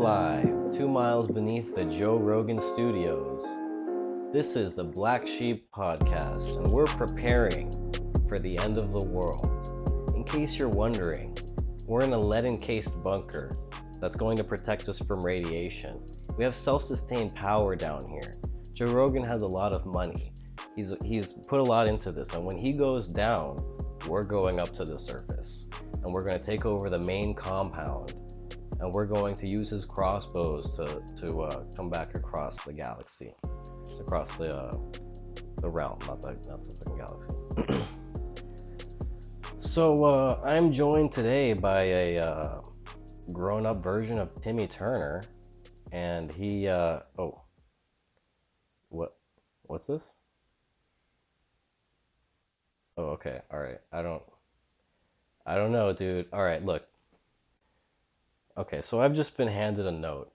live, two miles beneath the Joe Rogan studios. This is the Black Sheep Podcast, and we're preparing for the end of the world. In case you're wondering, we're in a lead encased bunker that's going to protect us from radiation. We have self sustained power down here. Joe Rogan has a lot of money. He's, he's put a lot into this, and when he goes down, we're going up to the surface. And we're going to take over the main compound and we're going to use his crossbows to to uh, come back across the galaxy, across the uh, the realm, not the not the fucking galaxy. so uh, I'm joined today by a uh, grown-up version of Timmy Turner, and he uh, oh, what what's this? Oh, okay, all right. I don't I don't know, dude. All right, look. Okay, so I've just been handed a note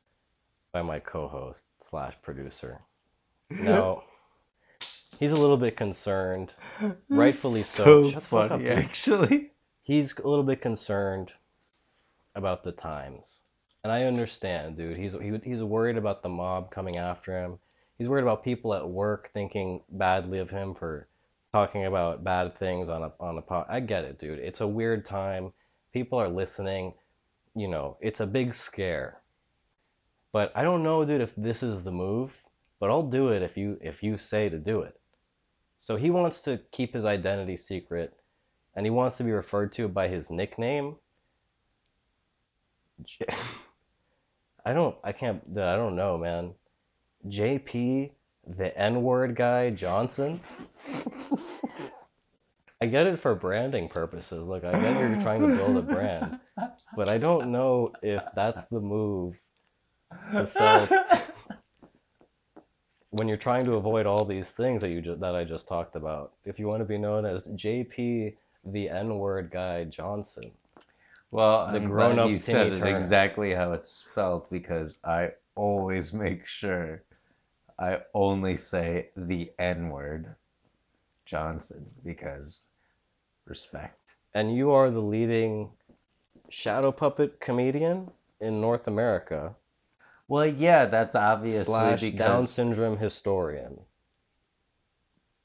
by my co-host slash producer. Now, he's a little bit concerned, rightfully so. Shut the fuck up, funny, dude. actually. He's a little bit concerned about the times, and I understand, dude. He's he, he's worried about the mob coming after him. He's worried about people at work thinking badly of him for talking about bad things on a on a pod. I get it, dude. It's a weird time. People are listening. You know, it's a big scare. But I don't know, dude, if this is the move. But I'll do it if you if you say to do it. So he wants to keep his identity secret, and he wants to be referred to by his nickname. J- I don't. I can't. I don't know, man. JP, the N-word guy Johnson. I get it for branding purposes. Look, I get you're trying to build a brand, but I don't know if that's the move to sell when you're trying to avoid all these things that you just that I just talked about. If you want to be known as JP, the N-word guy Johnson. Well, The I'm grown-up glad you said Timmy it Turner. exactly how it's spelled because I always make sure I only say the N word, Johnson, because respect. and you are the leading shadow puppet comedian in North America Well, yeah, that's obviously slash because Down syndrome historian.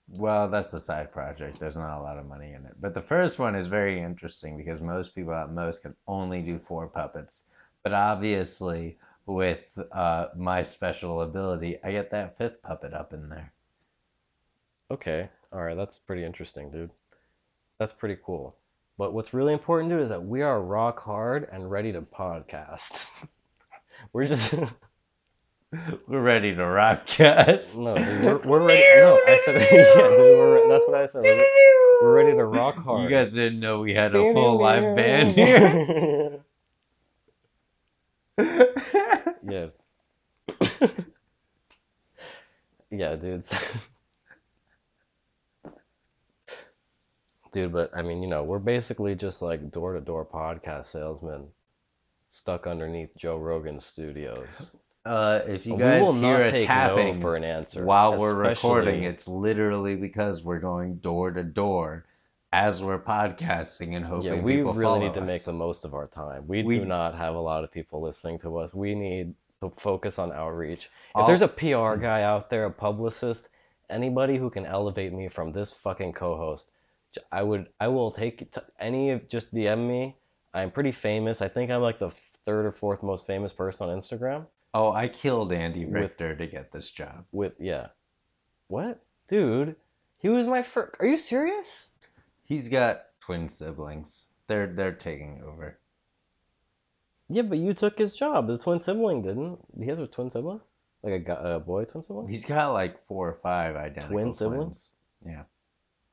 Well, that's the side project. There's not a lot of money in it. But the first one is very interesting because most people at most can only do four puppets. But obviously, with uh, my special ability, I get that fifth puppet up in there. Okay, all right, that's pretty interesting, dude. That's pretty cool. But what's really important, dude, is that we are rock hard and ready to podcast. We're just We're ready to rock, guys. no, dude, we're, we're ready. No, I said yeah, dude, re- that's what I said. We're, we're ready to rock hard. You guys didn't know we had a full live band here. yeah. yeah, dude. Dude, but I mean, you know, we're basically just like door to door podcast salesmen stuck underneath Joe Rogan's studios. Uh, if you we guys will hear not a tapping no for an answer. while we're recording, it's literally because we're going door to door as we're podcasting and hoping Yeah, we people really follow need to make the most of our time. We, We- do not have a lot of people listening to us. We need to focus on outreach. If there's a PR guy out there, a publicist, anybody who can elevate me from this fucking co-host, I would, I will take to any of just DM me. I'm pretty famous. I think I'm like the third or fourth most famous person on Instagram. Oh, I killed Andy With- Richter to get this job. With yeah, what, dude? He was my first. Are you serious? He's got twin siblings. They're they're taking over. Yeah, but you took his job. The twin sibling didn't. He has a twin sibling, like a, a boy twin sibling. He's got like four or five identical Twin twins. siblings? Yeah.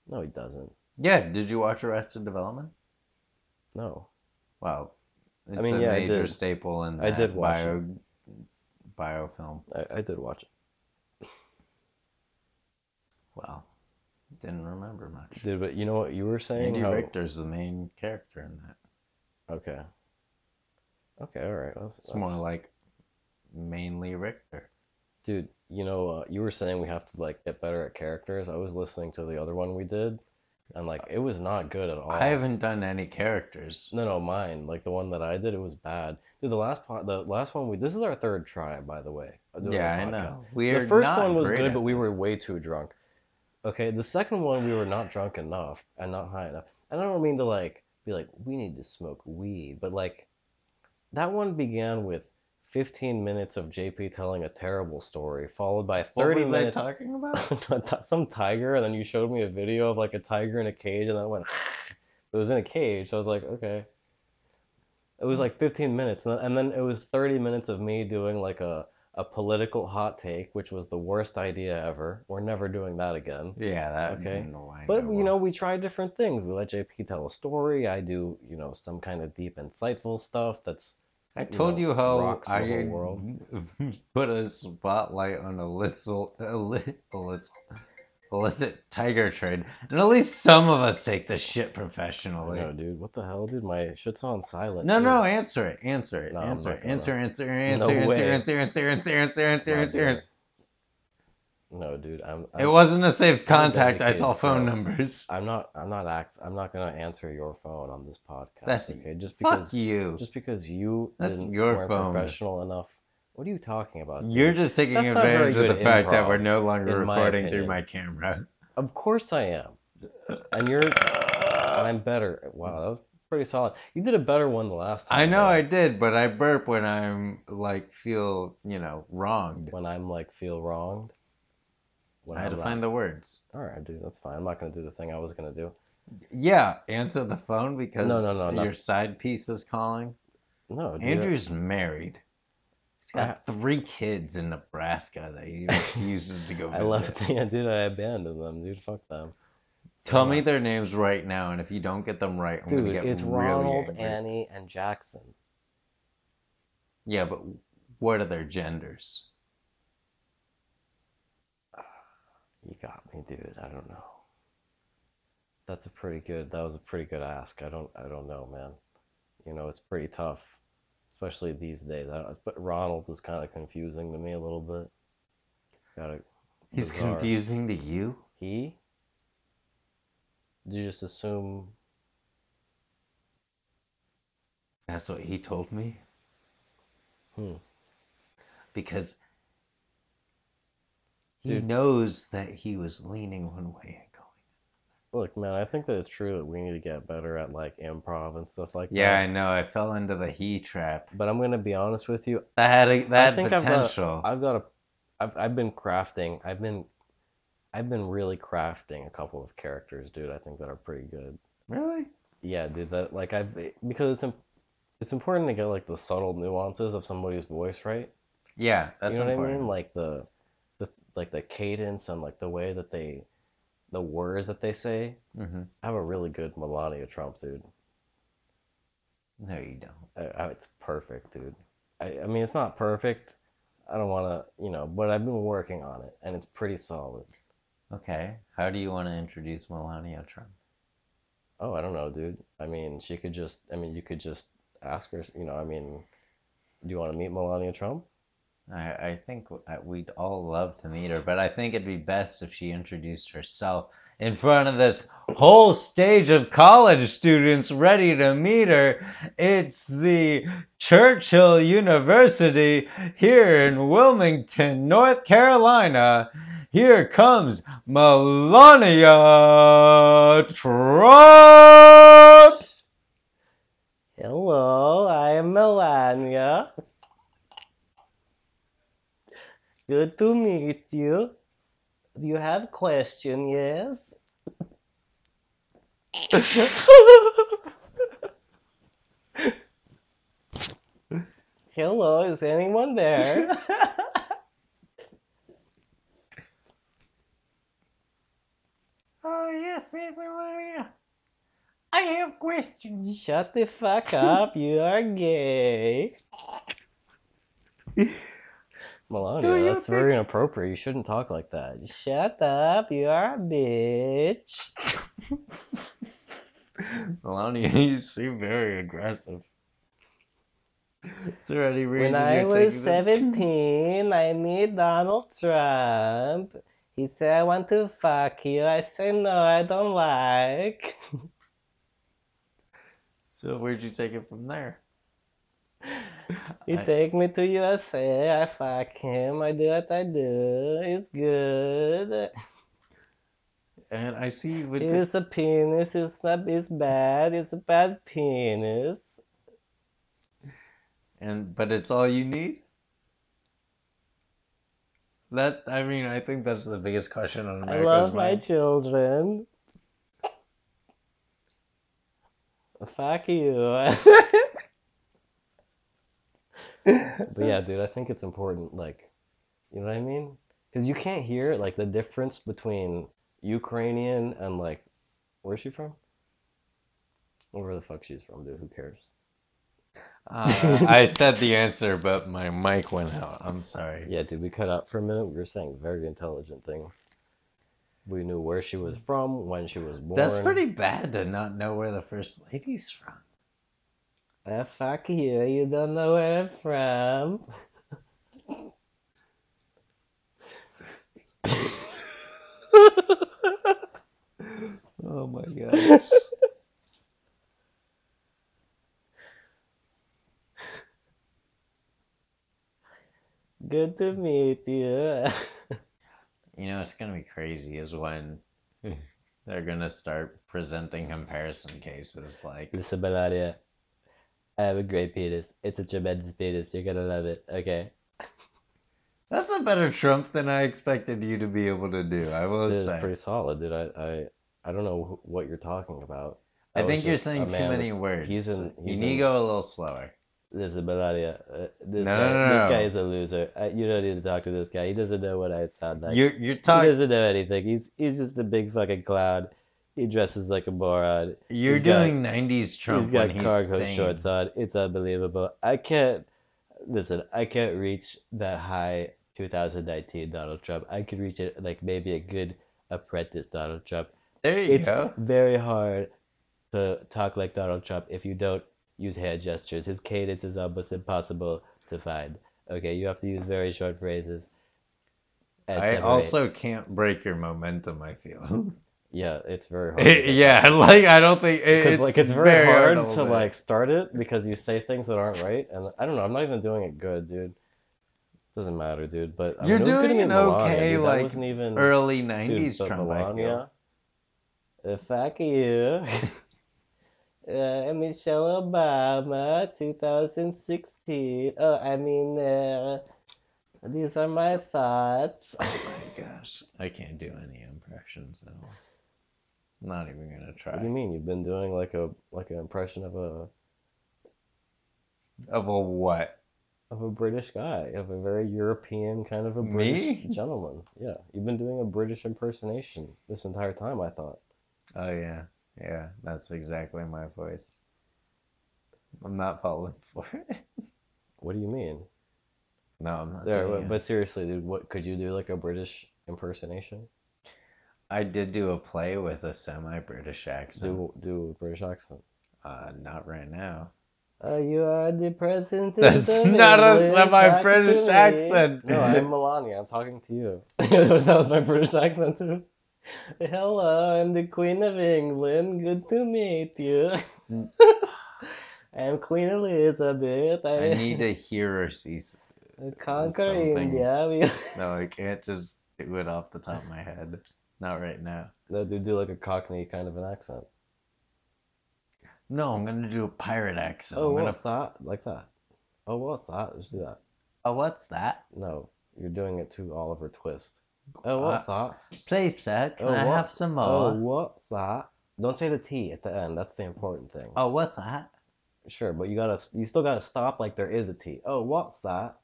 No, he doesn't. Yeah. Did you watch Arrested Development? No. Well, it's mean, a yeah, I major did. staple in I did watch bio biofilm. I, I did watch it. Well, didn't remember much. Dude, but you know what you were saying? Andy How- Richter's the main character in that. Okay. Okay, all right. That's, It's more like mainly Richter. Dude, you know, uh, you were saying we have to like get better at characters. I was listening to the other one we did, and like it was not good at all. I haven't done any characters. No, no, mine. Like the one that I did, it was bad. Dude, the last part, the last one we. This is our third try, by the way. Yeah, I know. We're the first one was good, but we were way too drunk. Okay, the second one we were not drunk enough and not high enough. And I don't mean to like be like we need to smoke weed, but like that one began with 15 minutes of JP telling a terrible story, followed by 30 What was minutes I talking about? some tiger, and then you showed me a video of like a tiger in a cage, and then it went. it was in a cage, so I was like, okay. It was like 15 minutes, and then- and then it was 30 minutes of me doing like a a political hot take, which was the worst idea ever. We're never doing that again. yeah, that. Okay. no, I But you know, we try different things. We let JP tell a story. I do, you know, some kind of deep, insightful stuff. That's I you told know, you how I put a spotlight on illicit, illicit, illicit, illicit tiger trade, and at least some of us take the shit professionally. know, dude. What the hell, dude? My shit's on silent. No, too. no, answer it, answer it, No, answer it, gonna. answer, answer, No answer, answer, way. answer, answer, answer, answer, answer, No, answer. No, dude. I'm. It I'm wasn't a safe contact. I saw phone numbers. I'm not. I'm not act. I'm not gonna answer your phone on this podcast. That's okay. Just Fuck because. you. Just because you That's your phone. professional enough. What are you talking about? dude? You're just taking That's advantage of the fact that we're no longer recording through my camera. Of course I am. And you're. and I'm better. Wow, that was pretty solid. You did a better one the last time. I know though, I did, but I burp when I'm like feel you know wronged. When I'm like feel wronged. When I had to not- find the words. All right, dude. That's fine. I'm not gonna do the thing I was gonna do. Yeah, answer the phone because No, no, no, not- your side piece is calling. No, dude. Andrew's married. He's got I- three kids in Nebraska that he refuses to go I visit. left. Yeah, dude. I abandoned them, dude. Fuck them. Tell me their names right now, and if you don't get them right, I'm gonna Dude, get it's really Ronald, angry. Annie, and Jackson. Yeah, but what are their genders? You got me, dude. I don't know. That's a pretty good. That was a pretty good ask. I don't. I don't know, man. You know, it's pretty tough, especially these days. I don't, but Ronald is kind of confusing to me a little bit. Got it. He's Bizarre. confusing to you. He? Did you just assume? That's what he told me. Hmm. Because he Dude. knows that he was leaning one way and going. Look, man. I think that it's true that we need to get better at like improv and stuff like Yeah, that. Yeah, I know. I fell into the he trap. But I'm gonna be honest with you. That had a, that think had I've got a- potential. I've got a, I've, I've been crafting. I've been, I've been really crafting a couple of characters, dude. I think that are pretty good. really? Yeah, dude. That like I've because it's it's important to get like the subtle nuances of somebody's voice right. Yeah, that's you know important. what I mean? Like the like the cadence and like the way that they, the words that they say. hmm I have a really good Melania Trump, dude. No, you don't. I, I, it's perfect, dude. I, I mean, it's not perfect. I don't want to, you know, but I've been working on it, and it's pretty solid. Okay. How do you want to introduce Melania Trump? Oh, I don't know, dude. I mean, she could just, I mean, you could just ask her, you know, I mean, do you want to meet Melania Trump? I, I think uh, we'd all love to meet her, but I think it'd be best if she introduced herself in front of this whole stage of college students ready to meet her. It's the Churchill University here in Wilmington, North Carolina. Here comes Melania Trump. Hello, I am Melania. Good to meet you. Do you have a question, yes? Hello, is anyone there? oh yes, Melania. I have questions. Shut the fuck up, you are gay. Melania, that's very inappropriate. You shouldn't talk like that. Shut up, you are a bitch. Melania, you seem very aggressive. Is there any When reason I you're was taking this too- 17, I met Donald Trump. He said, I want to fuck you. I said, no, I don't like. So where'd you take it from there? He I- take me to USA. I fuck him. I do what I do. It's good. And I see you It's a penis. It's not. It's bad. It's a bad penis. and but it's all you need. That I mean, I think that's the biggest question on America's I America's love my children. Fuck you. but yeah, dude, I think it's important. Like, you know what I mean? Because you can't hear like the difference between Ukrainian and like, where's she from? Where the fuck she's from, dude? Who cares? Uh, I said the answer, but my mic went out. I'm sorry. Yeah, dude, we cut out for a minute. We were saying very intelligent things. We knew where she was from, when she was born. That's pretty bad to not know where the first lady's from. Ah, fuck you. You don't know where I'm from. Oh my gosh. Good to meet you. You know, it's gonna be crazy is when they're gonna start presenting comparison cases like Listen, Melania. I have a great penis. It's a tremendous penis. You're gonna love it. Okay. that's a better Trump than I expected you to be able to do. I will This is say. pretty solid, dude. I, I, I don't know what you're talking about. I That think you're saying too many was- words. He's in. you need to go a little slower. Listen, Melania. Uh, this No, guy, no, no, this guy is a loser. I, you don't need to talk to this guy. He doesn't know what I sound like. You're you're talking. He doesn't know anything. He's he's just a big fucking clown. He dresses like a moron. You're he's got- doing '90s Trump he's got when he's cargo shorts on. It's unbelievable. I can't listen. I can't reach that high 2019 Donald Trump. I could reach it like maybe a good apprentice Donald Trump. There you It's go. very hard to talk like Donald Trump if you don't use hand gestures. His cadence is almost impossible to find. Okay, you have to use very short phrases. I also can't break your momentum. I feel. yeah, it's very hard. get yeah, like I don't think because it's like it's very, hard, hold to like start it because you say things that aren't right and I don't know I'm not even doing it good dude doesn't matter dude but I You're mean, it doing an okay, dude. like, even early '90s but Trump. Melania uh, fuck you uh, Michelle Obama 2016 oh I mean uh, these are my thoughts Oh my gosh, I can't do any impressions at all. Not even gonna try. what do you mean you've been doing like a like an impression of a Of a what? of a British guy, of a very European kind of a Me? British gentleman. Yeah, you've been doing a British impersonation this entire time. I thought. Oh yeah, yeah, that's exactly my voice. I'm not falling for it. What do you mean? No, I'm not. There, doing but, but seriously, dude, what could you do like a British impersonation? I did do a play with a semi-British accent. Do do a British accent. Uh, not right now. Oh, you are the president. That's not a to me. accent. No, I'm Melania. I'm talking to you. that was my British accent too. Hello, I'm the Queen of England. Good to meet you. I'm Queen Elizabeth. I need to hear or see. conquer. India. We... No, I can't just do it off the top of my head. Not right now. no, dude, do like a Cockney kind of an accent. No, I'm gonna do a pirate accent. Oh, I'm gonna. what's that? Like that. Oh, what's that? Just do that. Oh, what's that? No, you're doing it to Oliver Twist. Oh, oh what's uh, that? Please, sir, can Oh, I what- have some Oh, what's that? Don't say the T at the end. That's the important thing. Oh, what's that? Sure, but you gotta, you still gotta stop like there is a T. Oh, what's that?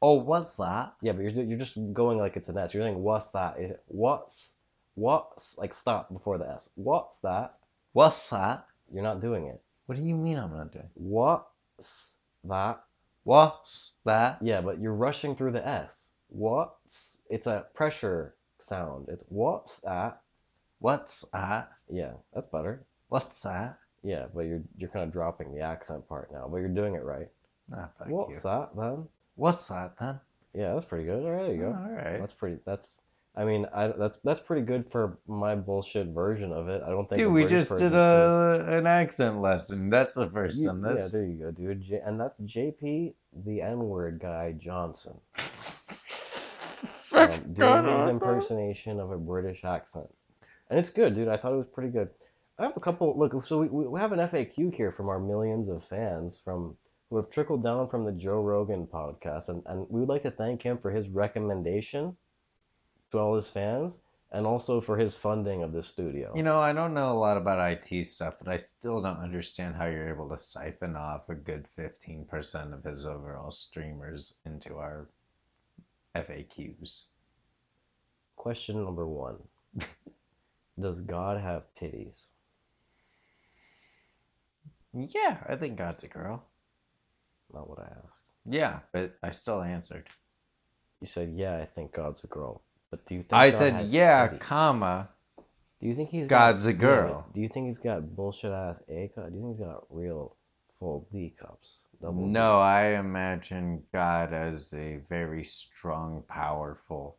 Oh, what's that? Yeah, but you're you're just going like it's an S. You're saying what's that? What's what's like stop before the S. What's that? What's that? You're not doing it. What do you mean I'm not doing? What's that? What's that? Yeah, but you're rushing through the S. What's? It's a pressure sound. It's what's that? What's that? Yeah, that's better. What's that? Yeah, but you're you're kind of dropping the accent part now, but you're doing it right. Ah, fuck What's you. that then? What's that then? Yeah, that's pretty good. All right, there you go. All right. That's pretty. That's I mean, I, that's that's pretty good for my bullshit version of it. I don't think. Dude, we just did a an accent lesson. That's the first You- on this. Yeah, there you go, dude. J- and that's JP, the N-word guy Johnson, um, doing his impersonation of a British accent, and it's good, dude. I thought it was pretty good. I have a couple. Look, so we, we have an FAQ here from our millions of fans from who have trickled down from the Joe Rogan podcast, and, and we would like to thank him for his recommendation to all his fans, and also for his funding of this studio. You know, I don't know a lot about IT stuff, but I still don't understand how you're able to siphon off a good 15% of his overall streamers into our FAQs. Question number one: Does God have titties? Yeah, I think God's a girl. Not what I asked. Yeah, but I still answered. You said, "Yeah, I think God's a girl." But do you think I God said, has yeah, titties? comma. Do you think he's God's got, a girl. Do you think he's got bullshit ass A cup? Do you think he's got real full D cups? Double No, I imagine God as a very strong, powerful,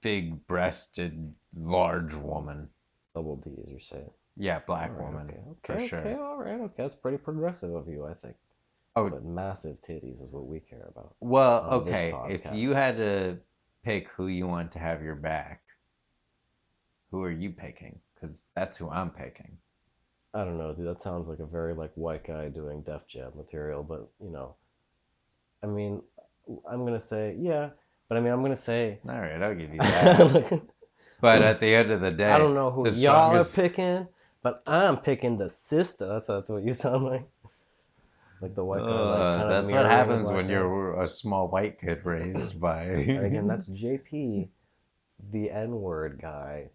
big breasted, large woman. double D, as you're saying. Yeah, black right, woman. Okay, for okay, sure. okay, all right, okay. That's pretty progressive of you, I think. Oh. but massive titties is what we care about. Well, okay, if you had to pick who you want to have your back, who are you picking? Because that's who I'm picking. I don't know, dude. That sounds like a very like white guy doing Def Jam material, but you know, I mean, I'm gonna say yeah, but I mean, I'm gonna say. All right, I'll give you that. but at the end of the day, I don't know who y'all strongest- are picking, but I'm picking the sister. That's that's what you sound like. Like the white guy. Uh, like, kinda that's what happens when you're a small white kid raised by. And again, that's JP, the N-word guy,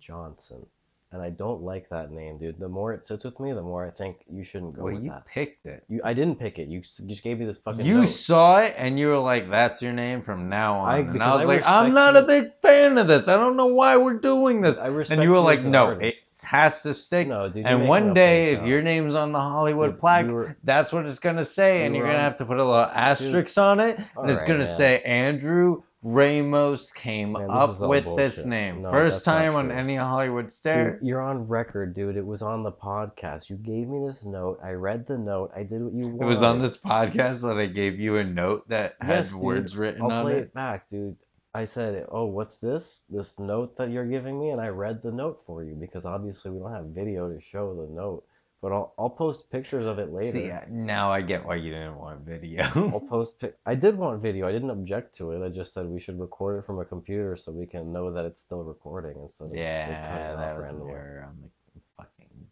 Johnson. And I don't like that name, dude. The more it sits with me, the more I think you shouldn't go well, you that. picked it. You, I didn't pick it. You s- just gave me this fucking. You note. saw it and you were like, "That's your name from now on." I, and I was I like, "I'm not you- a big fan of this. I don't know why we're doing this." I respect And you were like, an "No, it has to stick." No, dude. and one day, if your name's on the Hollywood Dude, plaque, were- that's what it's gonna say, you and you're gonna on- have to put a little asterisk on it, and it's Alright, gonna man. say Andrew Ramos came Man, up with this name. No, First time on any Hollywood stare. Dude, you're on record, dude. It was on the podcast. You gave me this note. I read the note. I did what you wanted. It was on this podcast that I gave you a note that had Yes, dude. words written I'll on play it. it back, dude. I said, "Oh, what's this? This note that you're giving me?" And I read the note for you because obviously we don't have video to show the note. But I'll I'll post pictures of it later. See, now I get why you didn't want video. I'll post. Pic- I did want video. I didn't object to it. I just said we should record it from a computer so we can know that it's still recording instead of yeah, cutting that off was an randomly. error on the fucking.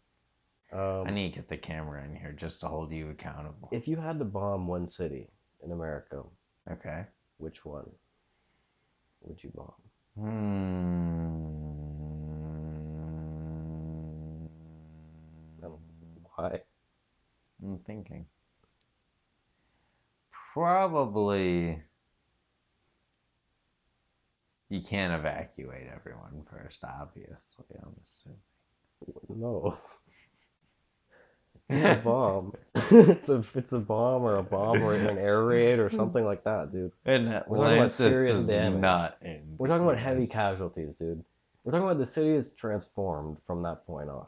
Um, I need to get the camera in here just to hold you accountable. if you had to bomb one city in America, Okay. which one would you bomb? Hmm. Why? I'm thinking. Probably. You can't evacuate everyone first, obviously. I'm assuming. No. It's a bomb. it's a it's a bomb or a bomb or an air raid or something like that, dude. And Atlantis serious is damage. not in. We're talking about heavy casualties, dude. We're talking about the city is transformed from that point on.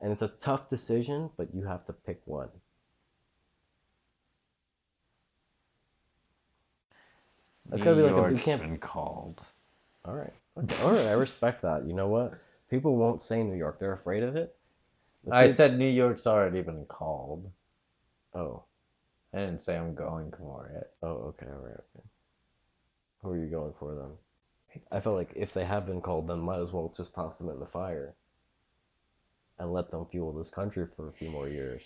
And it's a tough decision, but you have to pick one. That's gotta be New like a- you York's can't- been called. All right. Okay. All right. I respect that. You know what? People won't say New York. They're afraid of it. The I peop- said New York's already been called. Oh. I didn't say I'm going for it. Oh. Okay. All right. Okay. Who are you going for then? I felt like if they have been called, then might as well just toss them in the fire and let them fuel this country for a few more years.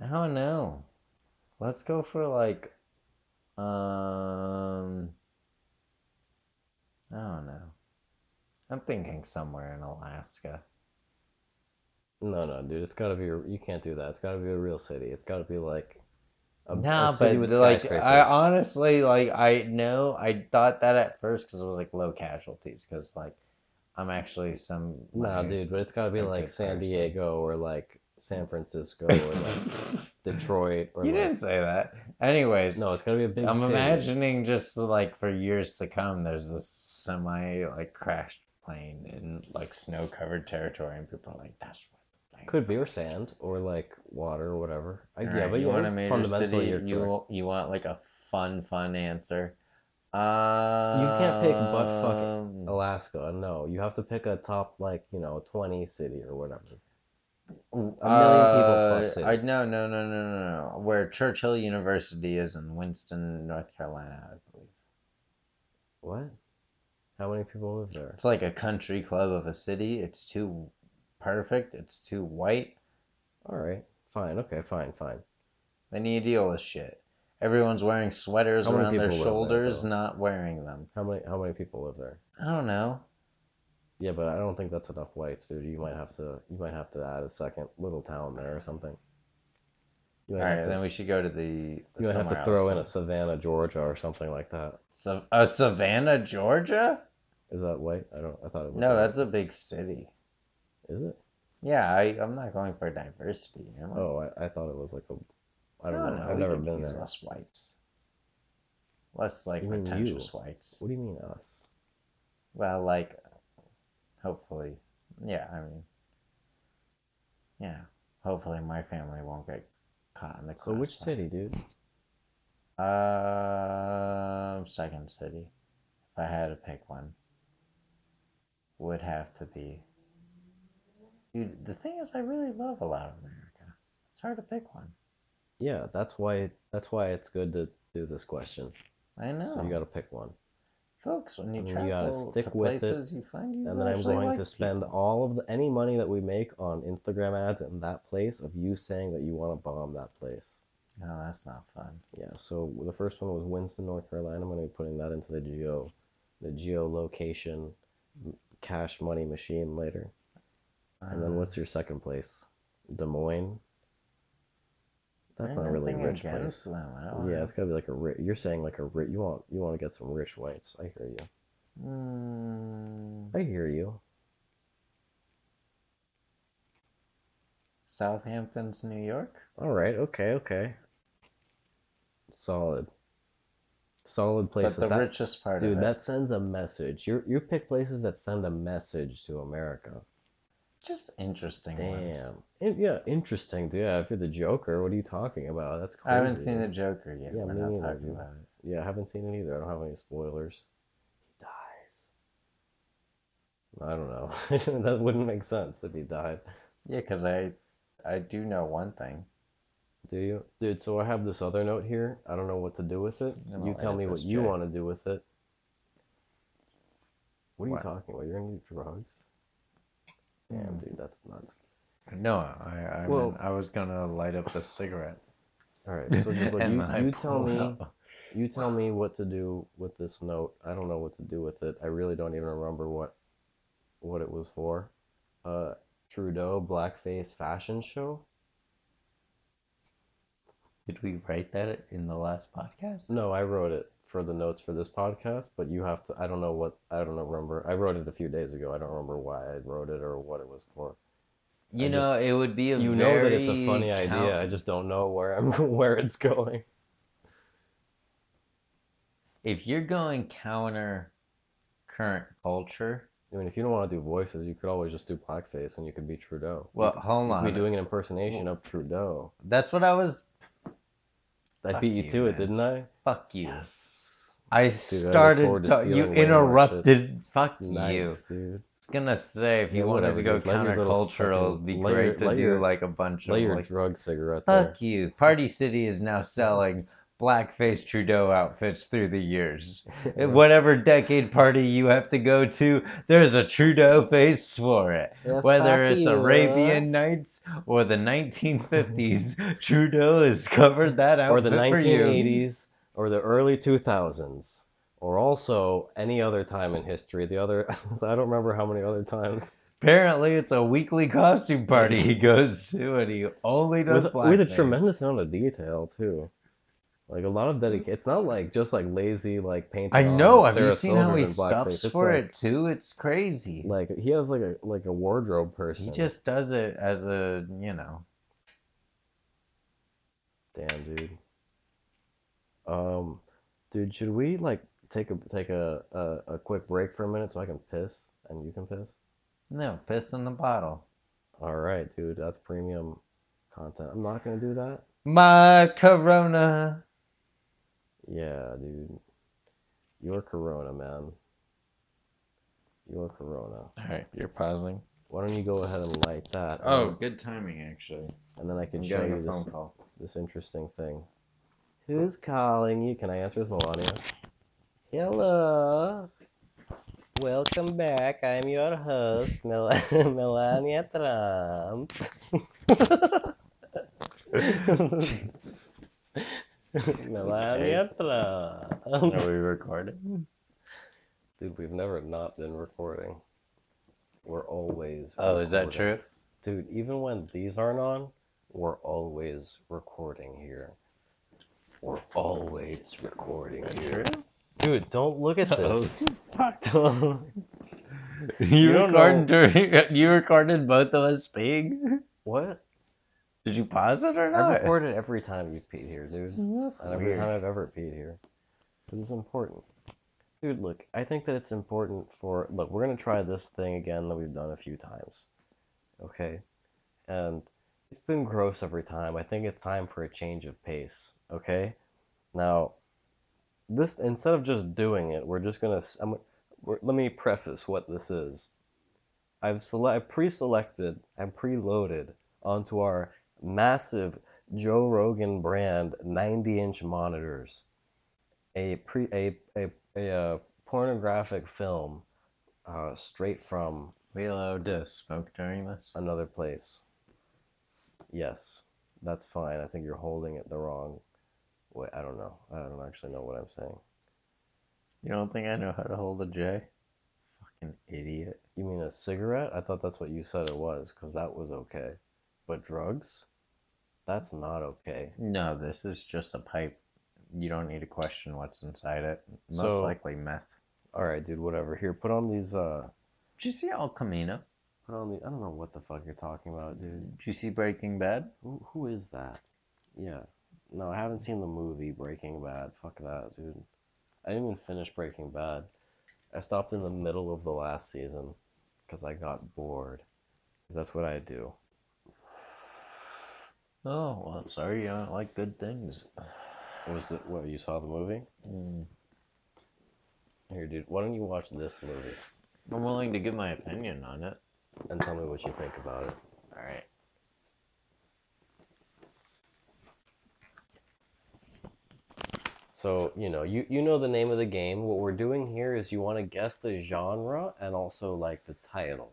I don't know. Let's go for like, um, I don't know. I'm thinking somewhere in Alaska. No, no, dude. It's got to be. a- You can't do that. It's got to be a real city. It's got to be like. A, a No, city but with like I honestly like I know I thought that at first because it was like low casualties because like I'm actually some Nah, dude, but it's gotta be like San person. Diego or like San Francisco or like Detroit or you like, didn't say that. Anyways, no, it's gotta be a big. I'm city. imagining just like for years to come, there's this semi like crashed plane in like snow covered territory, and people are like, "That's what. Could be or sand or like water or whatever. I, yeah, but you yeah, want a major city? You you want like a fun fun answer? Um, You can't pick but fuck Alaska. No, you have to pick a top like you know twenty city or whatever. A million people plus city. I no no no no no no. Where Churchill University is in Winston, North Carolina, I believe. What? How many people live there? It's like a country club of a city. It's too perfect. It's too white. All right, fine, okay, fine, fine. Need to deal with shit. Everyone's wearing sweaters around their live there, shoulders, not wearing them. How many how many people live there? I don't know. Yeah, but I don't think that's enough whites, dude. You might have to you might have to add a second little town there or something. You All right, to, then we should go to the. you might have to throw in a. Savannah, Georgia, or something like that. Sa- a Savannah, Georgia? Is that white? I don't. I thought it was. No, white. that's a big city. Is it? Yeah, I, I'm not going for diversity. Am I? Oh, I, I thought it was like a. I don't No, know. no, I've never been there. Less whites. Less like pretentious you? whites. What do you mean us? Well, like, hopefully, yeah. I mean, yeah. Hopefully, my family won't get caught in the. So which city, dude? Um, second city. If I had to pick one, would have to be. Dude, the thing is, I really love a lot of America. It's hard to pick one. Yeah, that's why. That's why it's good to do this question. I know. So you got to pick one, Folks, when you you travel stick to with it, places, you find you and then I'm going like to spend people. all of the, any money that we make on Instagram ads in that place of you saying that you want to bomb that place. No, that's not fun. Yeah. So the first one was Winston, North Carolina. I'm going to be putting that into the geo, the geolocation, cash money machine later. And then Uh, what's your second place? Des Moines. That's not really nothing rich place. them. Yeah, it's gotta be like a rich. You're saying like a rich. You want you want to get some rich whites. I hear you. Mm, I hear you. Southampton's New York. All right. Okay. Okay. Solid. Solid places. but the That- richest part dude, of it. that sends a message. You you pick places that send a message to America. Just interesting ones. Damn. Yeah, interesting. dude. Yeah, if you're the Joker, what are you talking about? That's crazy. I haven't seen the Joker yet. Yeah, We're not neither, talking dude. about it. Yeah, I haven't seen it either. I don't have any spoilers. He dies. I don't know. that wouldn't make sense if he died. Yeah, because I, I do know one thing. Do you? Dude, so I have this other note here. I don't know what to do with it. You tell me what you want to do with it. What are What? you talking about? You're gonna do drugs? Damn, dude, that's nuts. No, I, I, Well- mean, I was gonna light up the cigarette. All right, so just look, And you, I you tell me, out- you tell me what to do with this note. I don't know what to do with it. I really don't even remember what, what it was for. Uh, Trudeau blackface fashion show. Did we write that in the last podcast? No, I wrote it for the notes for this podcast, but you have to. I don't know what. I don't know. Remember, I wrote it a few days ago. I don't remember why I wrote it or what it was for. You I know, it would be a you know that it's a funny idea. I just don't know where I'm where it's going. If you're going counter current culture, I mean, if you don't want to do voices, you could always just do blackface, and you could be Trudeau. well, you hold could on. be doing an impersonation of Trudeau. That's what I was. I Fuck beat you you, to it, didn't I? Fuck you. Yes. I started. to you stealing way more shit. interrupted. Fuck you. Dude. I was gonna say if you Yeah, wanted to go dude. Light little countercultural, it'd be great to do like a bunch of like. drug cigarette there. Fuck you. Party City is now selling blackface Trudeau outfits through the years. Whatever decade party you have to go to, there's a Trudeau face for it. Yeah, Whether it's you, Arabian Nights or the 1950s, Trudeau has covered that or outfit the for you. 1980s or the early 2000s or also any other time in history the other i don't remember how many other times Apparently, it's a weekly costume party he goes to, and he only does with, with a tremendous amount of detail too Like a lot of dedication. It's not like just like lazy like painting. I know. Have you seen how he stuffs for like- it too? It's crazy. Like he has like a like a wardrobe person. he just does it as a you know. damn dude. Um, dude, should we like take a take a, a a quick break for a minute so I can piss and you can piss? No, piss in the bottle. All right, dude, that's premium content. I'm not gonna do that. My Corona. Yeah, dude. Your Corona, man. Your Corona. All right, you're pausing. Why don't you go ahead and light that? Oh, and, good timing actually. and then I can I'm show you this this interesting thing. Who's calling you? Can I answer with Melania? Hello. Welcome back. I'm your host, Mel- Melania Trump. Melania Trump. Are we recording? Dude, we've never not been recording. We're always. Oh, is that true? Dude, even when these aren't on, we're always recording here. We're always recording here. Dude, don't look at this. Don't- You, You don't recorded during, you recorded both of us peeing? what? Did you pause it or not? I've recorded every time you've peed here, dude. That's And every time I've ever peed here. This is important. Dude, look, I think that it's important for. Look, we're going to try this thing again that we've done a few times. Okay? And it's been gross every time. I think it's time for a change of pace. Okay? Now, this, instead of just doing it, we're just going to. We're, let me preface what this is. I've sele- I pre-selected and preloaded onto our massive Joe Rogan brand 90-inch monitors a pre a a, a, uh pornographic film uh, straight from We allowed to smoke during this? another place. Yes, that's fine. I think you're holding it the wrong way. I don't know. I don't actually know what I'm saying. You don't think I know how to hold a J? Fucking idiot. You mean a cigarette? I thought that's what you said it was, because that was okay. But drugs? That's not okay. No, this is just a pipe. You don't need to question what's inside it. Most So- likely meth. All right, dude. Whatever. Here, put on these. Uh, Did you see El Camino? On the. I don't know what the fuck you're talking about, dude. Did you see Breaking Bad? Who who is that? Yeah. No, I haven't seen the movie Breaking Bad. Fuck that, dude. I didn't even finish Breaking Bad. I stopped in the middle of the last season because I got bored. Because that's what I do. Oh, well, sorry you don't like good things. Was it what you saw the movie? Mm. Here, dude. Why don't you watch this movie I'm willing to give my opinion on it. And tell me what you think about it? Alright. So, you know, you, you know the name of the game. What we're doing here is you want to guess the genre and also like the title,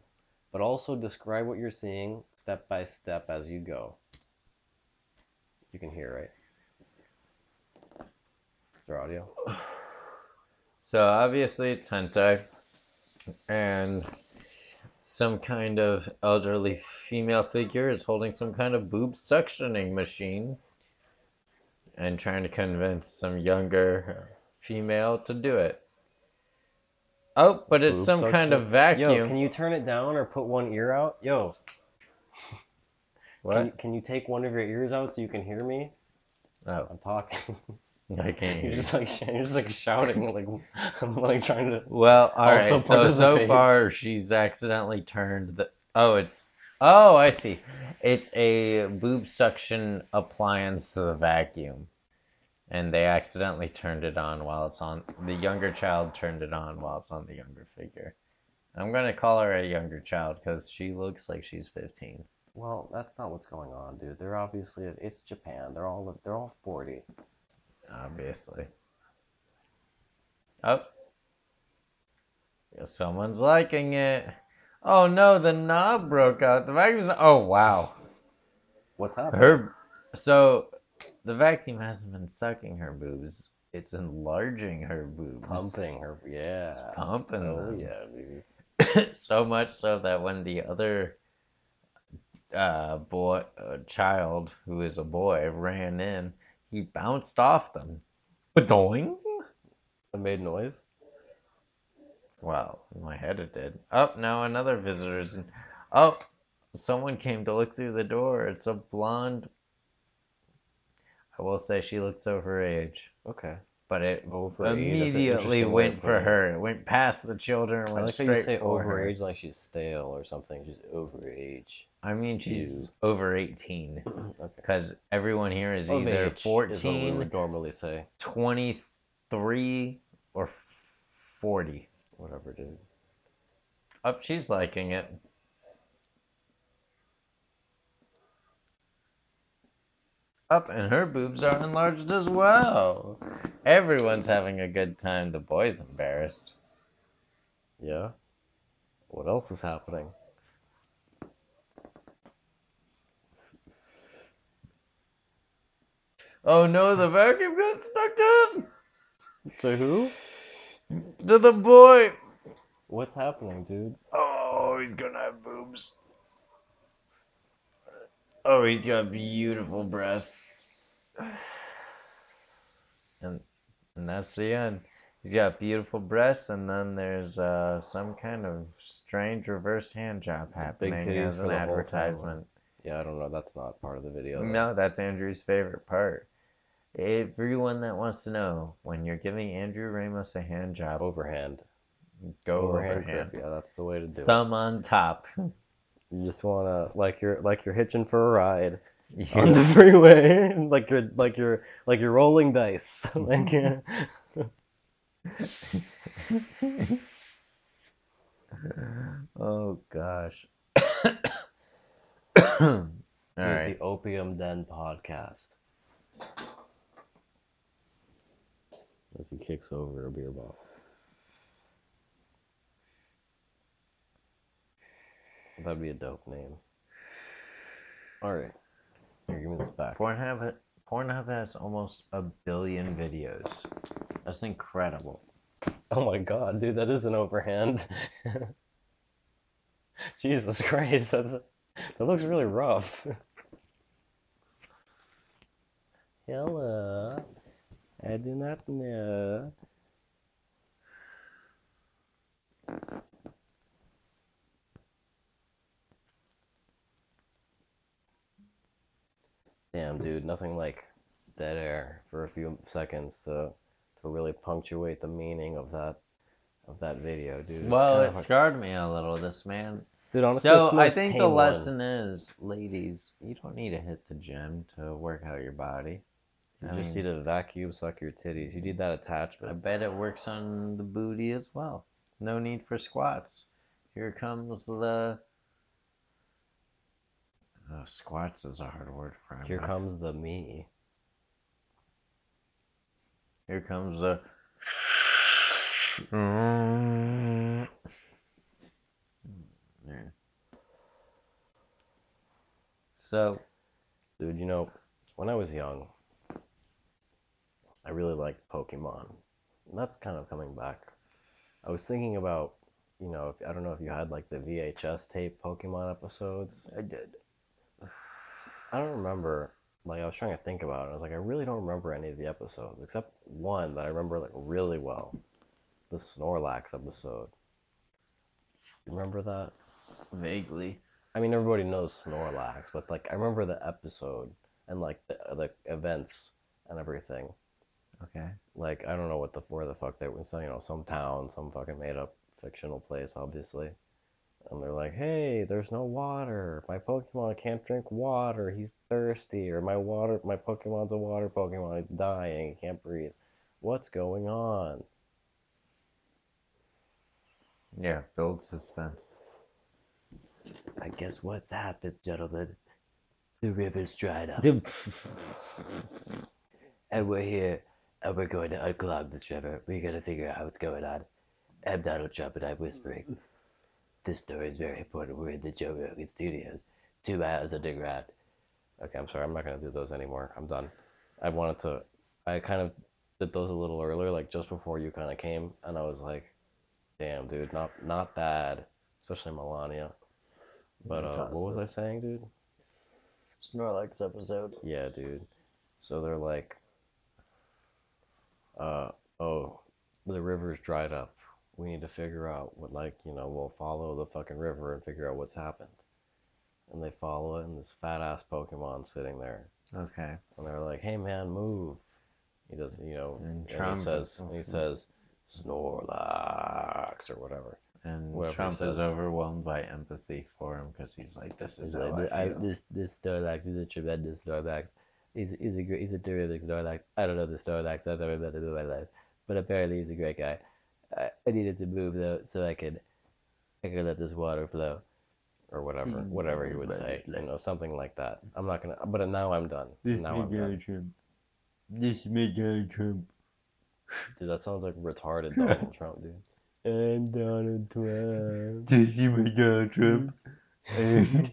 but also describe what you're seeing step by step as you go. You can hear, right? Is there audio? So obviously it's hentai, and some kind of elderly female figure is holding some kind of boob suctioning machine, and trying to convince some younger female to do it. Oh, but it's Boob some kind of vacuum. Yo, can you turn it down or put one ear out? Yo, what? Can you, can you take one of your ears out so you can hear me? Oh, I'm talking. I can't hear. you're you. just like sh- you're just like shouting like I'm like trying to. Well, all right. Also So so far, she's accidentally turned the. Oh, it's. Oh, I see. It's a boob suction appliance to the vacuum, and they accidentally turned it on while it's on. The younger child turned it on while it's on the younger figure. I'm gonna call her a younger child because she looks like she's 15. Well, that's not what's going on, dude. They're obviously it's Japan. They're all they're all 40. Obviously. Oh. Someone's liking it. Oh no, the knob broke out. The vacuum's. Oh wow. What's up? Her. So, the vacuum hasn't been sucking her boobs. It's enlarging her boobs. pumping her. Yeah. It's pumping Oh them. yeah, dude. so much so that when the other uh, boy, uh, child who is a boy, ran in, He bounced off them. Badoing? It made noise. Well, in my head it did. Oh, now another visitor's. Oh, someone came to look through the door. It's a blonde. I will say she looks over age, Okay. But it Over age, that's an immediately went for her. It went past the children, I went like how straight you say for her. overage like she's stale or something. She's overage. I mean, she's over 18 okay. because everyone here is Of either age is what we would normally say. 23, or 40. Whatever, dude. Up, she's liking it. Up, and her boobs are enlarged as well. Everyone's having a good time. The boy's embarrassed. Yeah. What else is happening? Oh no, the vacuum got stuck to him! To who? To the boy! What's happening, dude? Oh, he's gonna have boobs. Oh, he's got beautiful breasts. And and that's the end. He's got beautiful breasts, and then there's uh, some kind of strange reverse hand job big happening as an advertisement. Yeah, I don't know. That's not part of the video. though. No, that's Andrew's favorite part. Everyone that wants to know when you're giving Andrew Ramos a hand job, Overhand. go Overhand overhand. grip. Yeah, that's the way to do it. Thumb on top. You just wanna like you're like you're hitching for a ride You- on the freeway, like you're like you're like you're rolling dice. like uh, oh gosh. All right. the Opium Den podcast. As he kicks over a beer bottle. That'd be a dope name. All right, here, give me this back. Pornhub Pornhub has almost a billion videos. That's incredible. Oh my god, dude, that is an overhand. Jesus Christ, that's that looks really rough. Hello, I do not know. Damn, dude, nothing like dead air for a few seconds to to really punctuate the meaning of that of that video, dude. It's well, it hard- scarred me a little, this man. dude. Honestly, so I think the tame one. lesson is, ladies, you don't need to hit the gym to work out your body. You I just mean- need to vacuum suck your titties. You need that attachment. I bet it works on the booty as well. No need for squats. Here comes the. Oh, squats is a hard word for Here comes the me. Here comes the. Yeah. So, Dude, you know, when I was young, I really liked Pokemon. And that's kind of coming back. I was thinking about, you know, if, I don't know if you had like the VHS tape Pokemon episodes. I did. I don't remember. Like I was trying to think about it. I was like, I really don't remember any of the episodes except one that I remember like really well, the Snorlax episode. You remember that? Vaguely. I mean, everybody knows Snorlax, but like I remember the episode and like the the events and everything. Okay. Like I don't know what the where the fuck they were saying. You know, some town, some fucking made up fictional place, obviously. And they're like, "Hey, there's no water. My Pokemon can't drink water. He's thirsty. Or my water, my Pokemon's a water Pokemon. He's dying. He can't breathe. What's going on?" Yeah, build suspense. I guess what's happened, gentlemen. The river's dried up. And we're here, and we're going to unclog this river. We're going to figure out what's going on. I'm Donald Trump, and I'm whispering. This story is very important. We're in the Joe Rogan Studios, two miles underground. Okay, I'm sorry. I'm not going to do those anymore. I'm done. I wanted to. I kind of did those a little earlier, like just before you kind of came, and I was like, "Damn, dude, not not bad." Especially Melania. But uh, what was I saying, dude? Snorlax episode. Yeah, dude. So they're like, uh, oh, the river's dried up. We need to figure out what, like, you know, we'll follow the fucking river and figure out what's happened. And they follow it, and this fat ass Pokemon sitting there, Okay. and they're like, "Hey man, move." He does, you know, And and, Trump- he says, and he says, Snorlax or whatever. And Whatever Trump is overwhelmed by empathy for him because he's like, "This is how like, I I, feel." this this Snorlax is a tremendous Snorlax. He's he's a great, he's a terrific Snorlax. I don't know the Snorlax I've ever met in my life, but apparently he's a great guy. I, I needed to move though so I could I could let this water flow. or whatever, Mm, whatever he would right, say, right. you know, something like that. I'm not gonna, but now I'm done. This now may I'm done. Trump. This may Donald Trump. Dude, that sounds like retarded Donald Trump, dude. I'm Donald Trump. This is my Donald Trump, and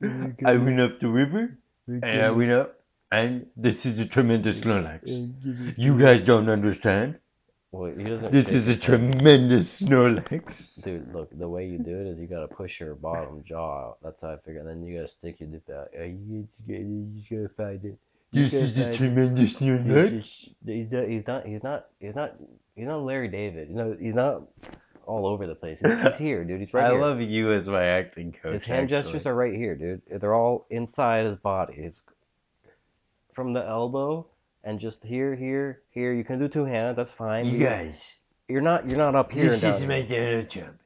I went up the river, and I went up, and this is a tremendous Snorlax. You guys don't understand. Well, he doesn't. This is a tremendous Snorlax. Dude, look, the way you do it is you gotta push your bottom jaw out. That's how I figure. And then you gotta stick your lip out. You, you, you gotta find it. You This is a tremendous He's Snorlax. He's not. He's not. He's not. He's not. He's not Larry David. You know, he's not all over the place. He's, he's here, dude. He's right I here. love you as my acting coach. his hand gestures are right here, dude. They're all inside his body. It's from the elbow and just here, here, here. You can do two hands. That's fine. You guys, You're not. You're not up here. this and is my. Donald Trump,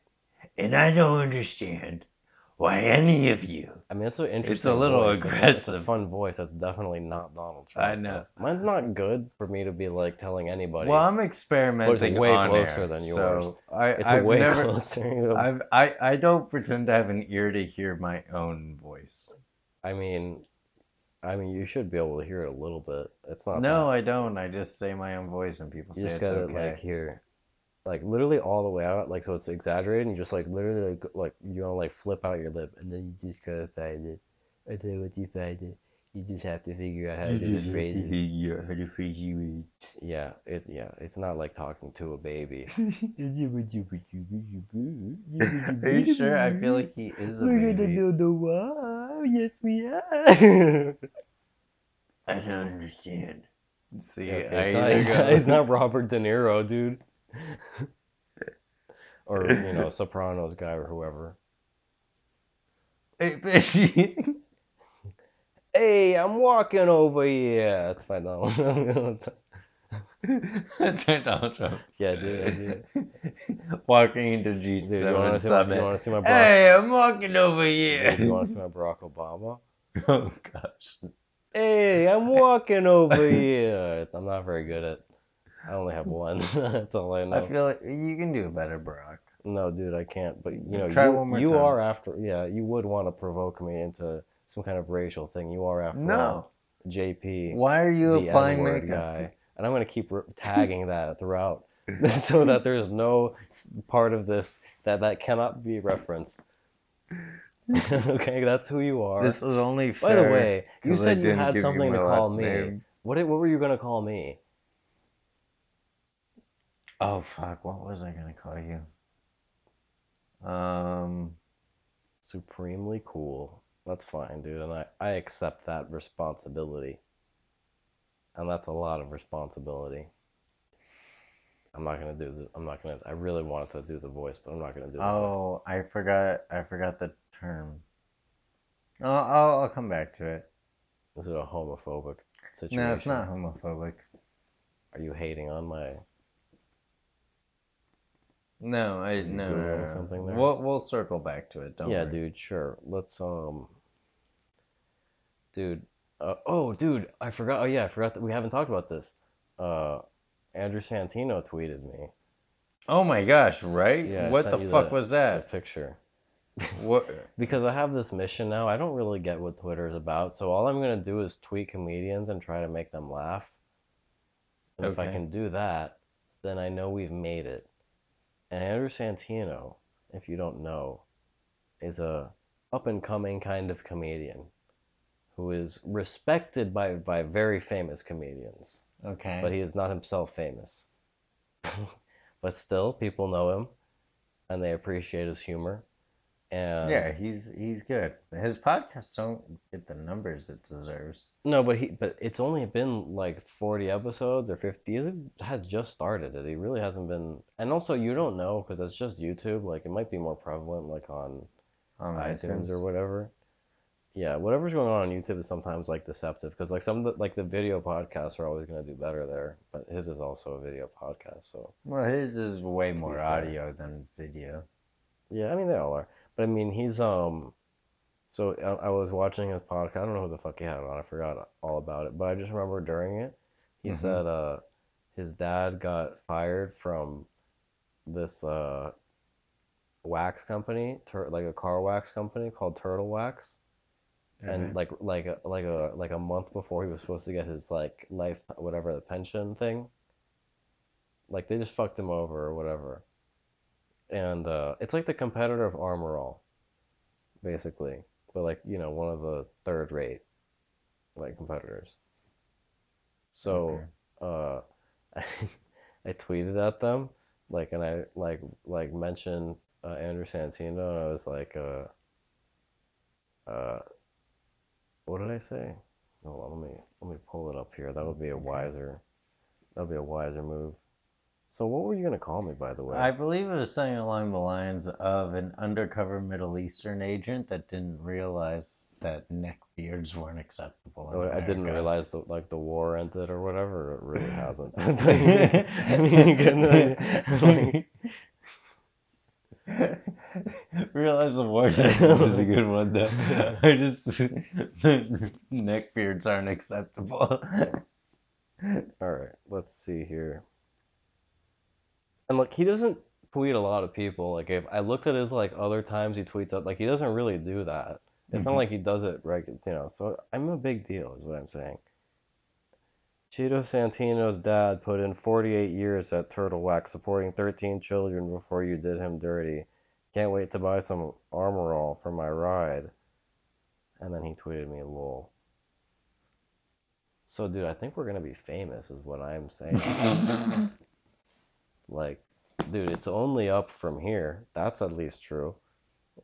and I don't understand why any of you. I mean, it's so interesting. little voice. It's a- It's a, aggressive. fun voice. That's definitely not Donald Trump. I know. Mine's not good for me to be like telling anybody. Well, I'm experimenting way on closer air, than yours. So I, it's I've a way never, closer. I've, I, I don't pretend to have an ear to hear my own voice. I mean, I mean, you should be able to hear it a little bit. It's not. No, that. I don't. I just say my own voice, and people you say just it's gotta okay. like hear, like literally all the way out, like so it's exaggerated. And you just like literally like, like you wanna like flip out your lip, and then you just gotta find it. And then once you find it, you just have to figure out how to do the phrases. figure how to phrase you Yeah, it's yeah, it's not like talking to a baby. Are you sure? I feel like he is a We're gonna baby. build a wall. Yes, we are. I don't understand. See, Yeah, I it's, not, either he's, not, he's not Robert De Niro, dude. or you know, Sopranos guy or whoever. Hey, bitch. Hey, I'm walking over here. That's fine. No. That's Donald Trump. yeah, dude. I do. Walking into Dude, you G7 to see, my- you summit. wanna see my? Hey, I'm walking over Dude, here. you want to see my Barack Obama? oh gosh. Hey, I'm walking over here. I'm not very good at. I only have one. That's all I know. I feel like you can do better, Barack. No, dude, I can't. But you know, Try you, one more you time. are after. Yeah, you would want to provoke me into some kind of racial thing. You are after No. Um, all JP, Why are you the applying N-word makeup? guy, and I'm gonna keep tagging that throughout, so that there's no part of this that that cannot be referenced. okay, that's who you are. This is only fair. By the way, you said you had something to call me. name. What what were you gonna call me? Oh fuck! What was I gonna call you? Um. Supremely cool. That's fine, dude, and I I accept that responsibility. And that's a lot of responsibility. I'm not gonna do the. I'm not gonna. I really wanted to do the voice, but I'm not gonna do the voice. Oh, I forgot. I forgot the term. Oh, I'll, I'll come back to it. Is it a homophobic situation? No, it's not homophobic. Are you hating on my? No, I no, no. something there? We'll we'll circle back to it. Don't yeah, worry. dude. Sure. Let's um. Dude. Uh, oh, dude. I forgot. Oh yeah, I forgot that we haven't talked about this. Uh, Andrew Santino tweeted me Oh my gosh! Right? Yeah, what the fuck the- was that? picture. What? because I have this mission now. I don't really get what Twitter is about, so all I'm gonna do is tweet comedians and try to make them laugh. And if I can do that, then I know we've made it. And Andrew Santino, if you don't know, is a up and coming kind of comedian who is respected by by very famous comedians, Okay. but he is not himself famous. but still, people know him, and they appreciate his humor. And yeah, he's he's good. His podcasts don't get the numbers it deserves. No, but he but it's only been like 40 episodes or 50. It has just started it. He really hasn't been. And also, you don't know because it's just YouTube. Like it might be more prevalent like on On iTunes or whatever. Yeah, whatever's going on on YouTube is sometimes like deceptive because like some of the, like the video podcasts are always gonna do better there, but his is also a video podcast. So Well, his is way more fair. audio than video. yeah, I mean they all are. But I mean he's um. So I, I was watching his podcast. I don't know who the fuck he had on. I forgot all about it. But I just remember during it, he Mhm. said uh, his dad got fired from this uh, wax company, tur- like a car wax company called Turtle Wax. And like like a like a like a month before he was supposed to get his like life whatever the pension thing like they just fucked him over or whatever. And uh it's like the competitor of Armor All basically but like you know one of the third rate like competitors. So uh I, I tweeted at them like and I like like mentioned uh, Andrew Santino and I was like uh uh what did I say? Oh, Hold on, let me let me pull it up here. That would be a wiser that would be a wiser move. So what were you gonna call me by the way? I believe it was something along the lines of an undercover Middle Eastern agent that didn't realize that neck beards weren't acceptable. Oh, I didn't realize that like the war ended or whatever. It really hasn't. I mean, you can, like, Realize the war was a good one though. I just neck beards aren't acceptable. All right, let's see here. And like he doesn't tweet a lot of people. Like if I looked at his like other times he tweets up, like he doesn't really do that. It's not Mhm. like he does it right, you know. So I'm a big deal, is what I'm saying. Cheeto Santino's dad put in 48 years at Turtle Wax, supporting 13 children before you did him dirty. Can't wait to buy some Armor All for my ride. And then he tweeted me, lol. So, dude, I think we're gonna be famous, is what I'm saying. Like, dude, it's only up from here. That's at least true.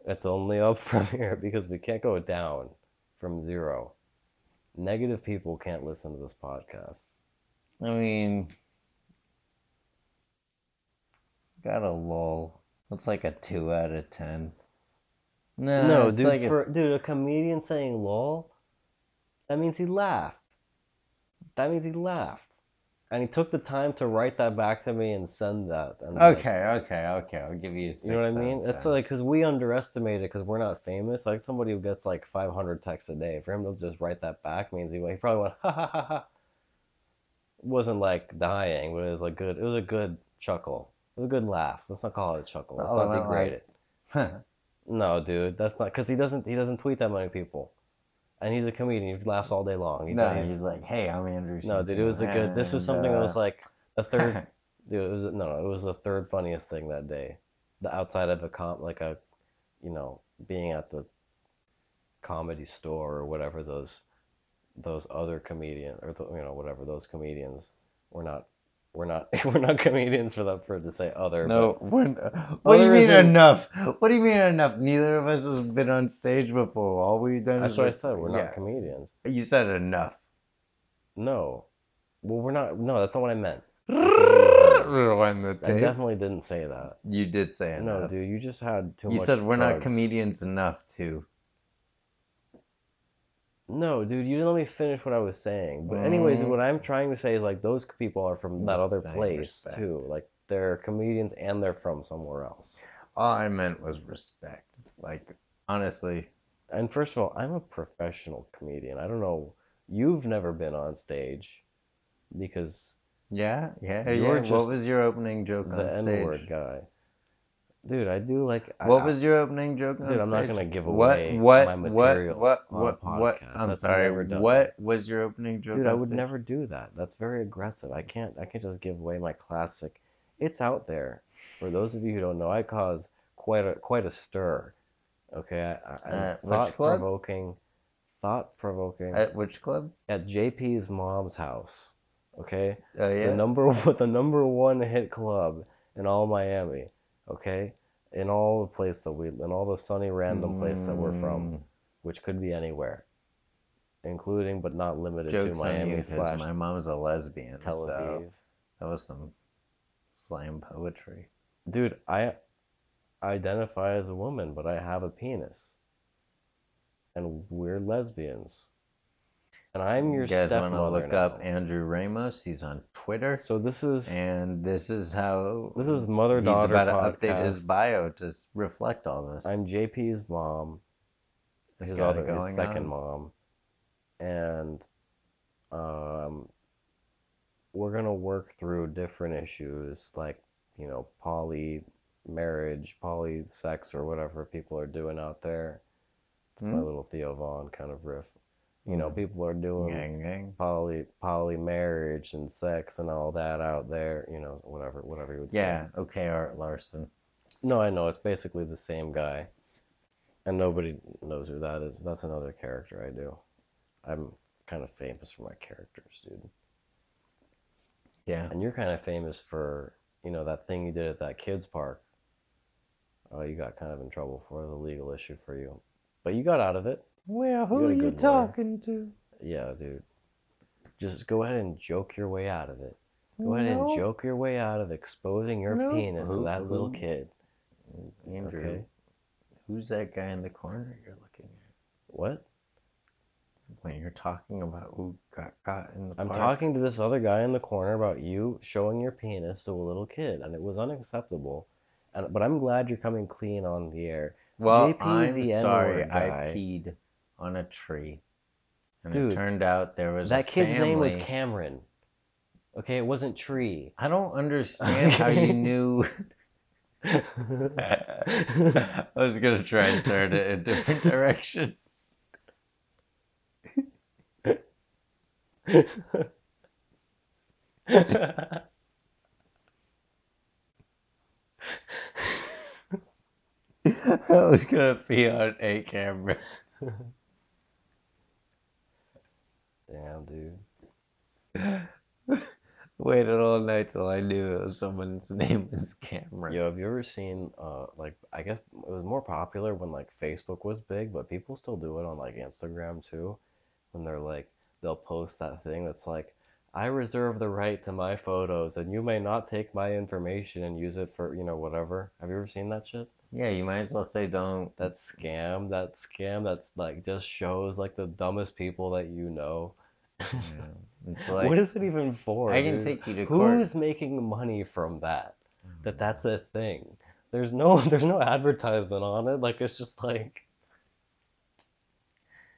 It's only up from here because we can't go down from zero. Negative people can't listen to this podcast. I mean, got a lull. That's like a two out of ten. No, no, it's dude, like a- for dude, a comedian saying lol, that means he laughed. That means he laughed. And he took the time to write that back to me and send that. And like, okay, okay, okay. I'll give you a. You know what I mean? It's like because we underestimate it because we're not famous. Like somebody who gets like 500 texts a day, for him to just write that back means he, he probably went ha ha ha ha. Wasn't like dying, but it was like good. It was a good chuckle. It was a good laugh. Let's not call it a chuckle. Let's Oh, not degrade it. No, dude, that's not because he doesn't he doesn't tweet that many people, and he's a comedian. He laughs all day long. He no, does. he's like, hey, I'm Andrew. no, dude, it was a good. This was something that was uh, like the third. Dude, it was no, no, it was the third funniest thing that day. The outside of a comp, like a, you know, being at the comedy store or whatever those, those other comedian or you know whatever those comedians. We're not, we're not, we're not comedians for that for to say other. No, we're, what do you mean enough? What do you mean enough? Neither of us has been on stage before. All we've done that's is what I said. We're yeah. not comedians. You said enough. No, well, we're not. No, that's not what I meant. Rewind the tape. I definitely didn't say that. You did say No, dude, you just had too you much. said we're not comedians enough to. No, dude, you didn't let me finish what I was saying. But anyways, Mm. what I'm trying to say is like those people are from that other saying place respect. too. Like they're comedians and they're from somewhere else. All I meant was respect. Like honestly, And first of all, I'm a professional comedian. I don't know. You've never been on stage because yeah, yeah, You're yeah. just what was your opening joke the on N-word guy. Dude, I do like. What I- was your opening joke on Dude, I'm not gonna give away what, my material what, what, what? podcast. I'm That's sorry. What was your opening joke? Dude, I would stage? never do that. That's very aggressive. I can't. I can't just give away my classic. It's out there. For those of you who don't know, I cause quite a quite a stir. Okay, I, I, which thought club? provoking, thought provoking At which club? at JP's mom's house. Okay, Oh yeah. the number the number one hit club in all Miami. Okay, in all the place that we in all the sunny random place that we're from, Mm, which could be anywhere, including but not limited Jokes to on you Miami because slash my mom's a lesbian, Tel so that was some slam poetry. Dude, I identify as a woman, but I have a penis. And we're lesbians. And I'm your you guys want to look now. up Andrew Ramos? He's on Twitter, So this is and this is how this is mother daughter. he's about to update his bio to reflect all this. I'm JP's mom, It's his other his second on. mom, and um, we're gonna work through different issues like you know poly marriage, poly sex, or whatever people are doing out there. That's my Hmm? little Theo Von kind of riff. You know, people are doing Gang, gang. poly poly marriage and sex and all that out there. You know, whatever whatever you would say. Yeah, okay, Art Larson. No, I know it's basically the same guy, and nobody knows who that is. That's another character I do. I'm kind of famous for my characters, dude. Yeah. And you're kind of famous for you know that thing you did at that kids park. Oh, you got kind of in trouble for the legal issue for you, but you got out of it. Well, who are you talking to? Yeah, dude. Just go ahead and joke your way out of it. Go ahead and joke your way out of exposing your No. penis to Who- that little kid. Andrew, Okay. who's that guy in the corner you're looking at? What? When you're talking about who got caught in the I'm park? talking to this other guy in the corner about you showing your penis to a little kid, and it was unacceptable. And but I'm glad you're coming clean on the air. Well, JP I'm the sorry, N-word I peed on a tree. And Dude, it turned out there was That kid's name was Cameron. Okay, it wasn't Tree. I don't understand how you knew. I was gonna try and turn it in a different direction. I was gonna pee on a camera. Damn, dude. Waited all night till I knew it was someone's name was Cameron. Yo, have you ever seen uh like I guess it was more popular when like Facebook was big, but people still do it on like Instagram too. When they're like they'll post that thing that's like I reserve the right to my photos and you may not take my information and use it for, you know, whatever. Have you ever seen that shit? Yeah, you might as well say don't. That scam, that scam that's like just shows like the dumbest people that you know. It's like what is it even for? I can dude? take you to court. Who's making money from that? Mm-hmm. that that's a thing. There's no there's no advertisement on it. Like it's just like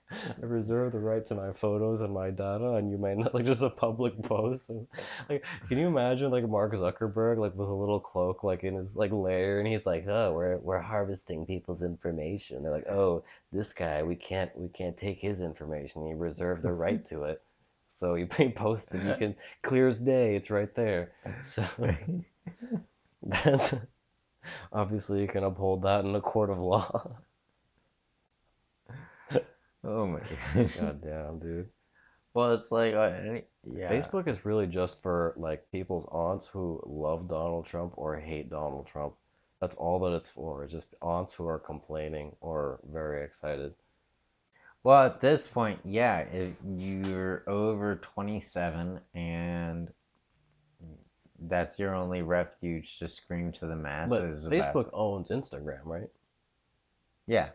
I reserve the right to my photos and my data, and you may not like just a public post. And, like, can you imagine like Mark Zuckerberg like with a little cloak like in his like lair, and he's like, "Oh, we're we're harvesting people's information." They're like, "Oh, this guy, we can't we can't take his information. He reserved the right to it." So he, he posted, you can clear as day. It's right there. So that's obviously you can uphold that in a court of law. Oh my gosh. God damn, dude. Well, it's like uh, any- yeah. Facebook is really just for like people's aunts who love Donald Trump or hate Donald Trump. That's all that it's for. It's just aunts who are complaining or very excited. Well, at this point, yeah, if you're over 27 and that's your only refuge to scream to the But masses about. Facebook owns Instagram, right? Yeah,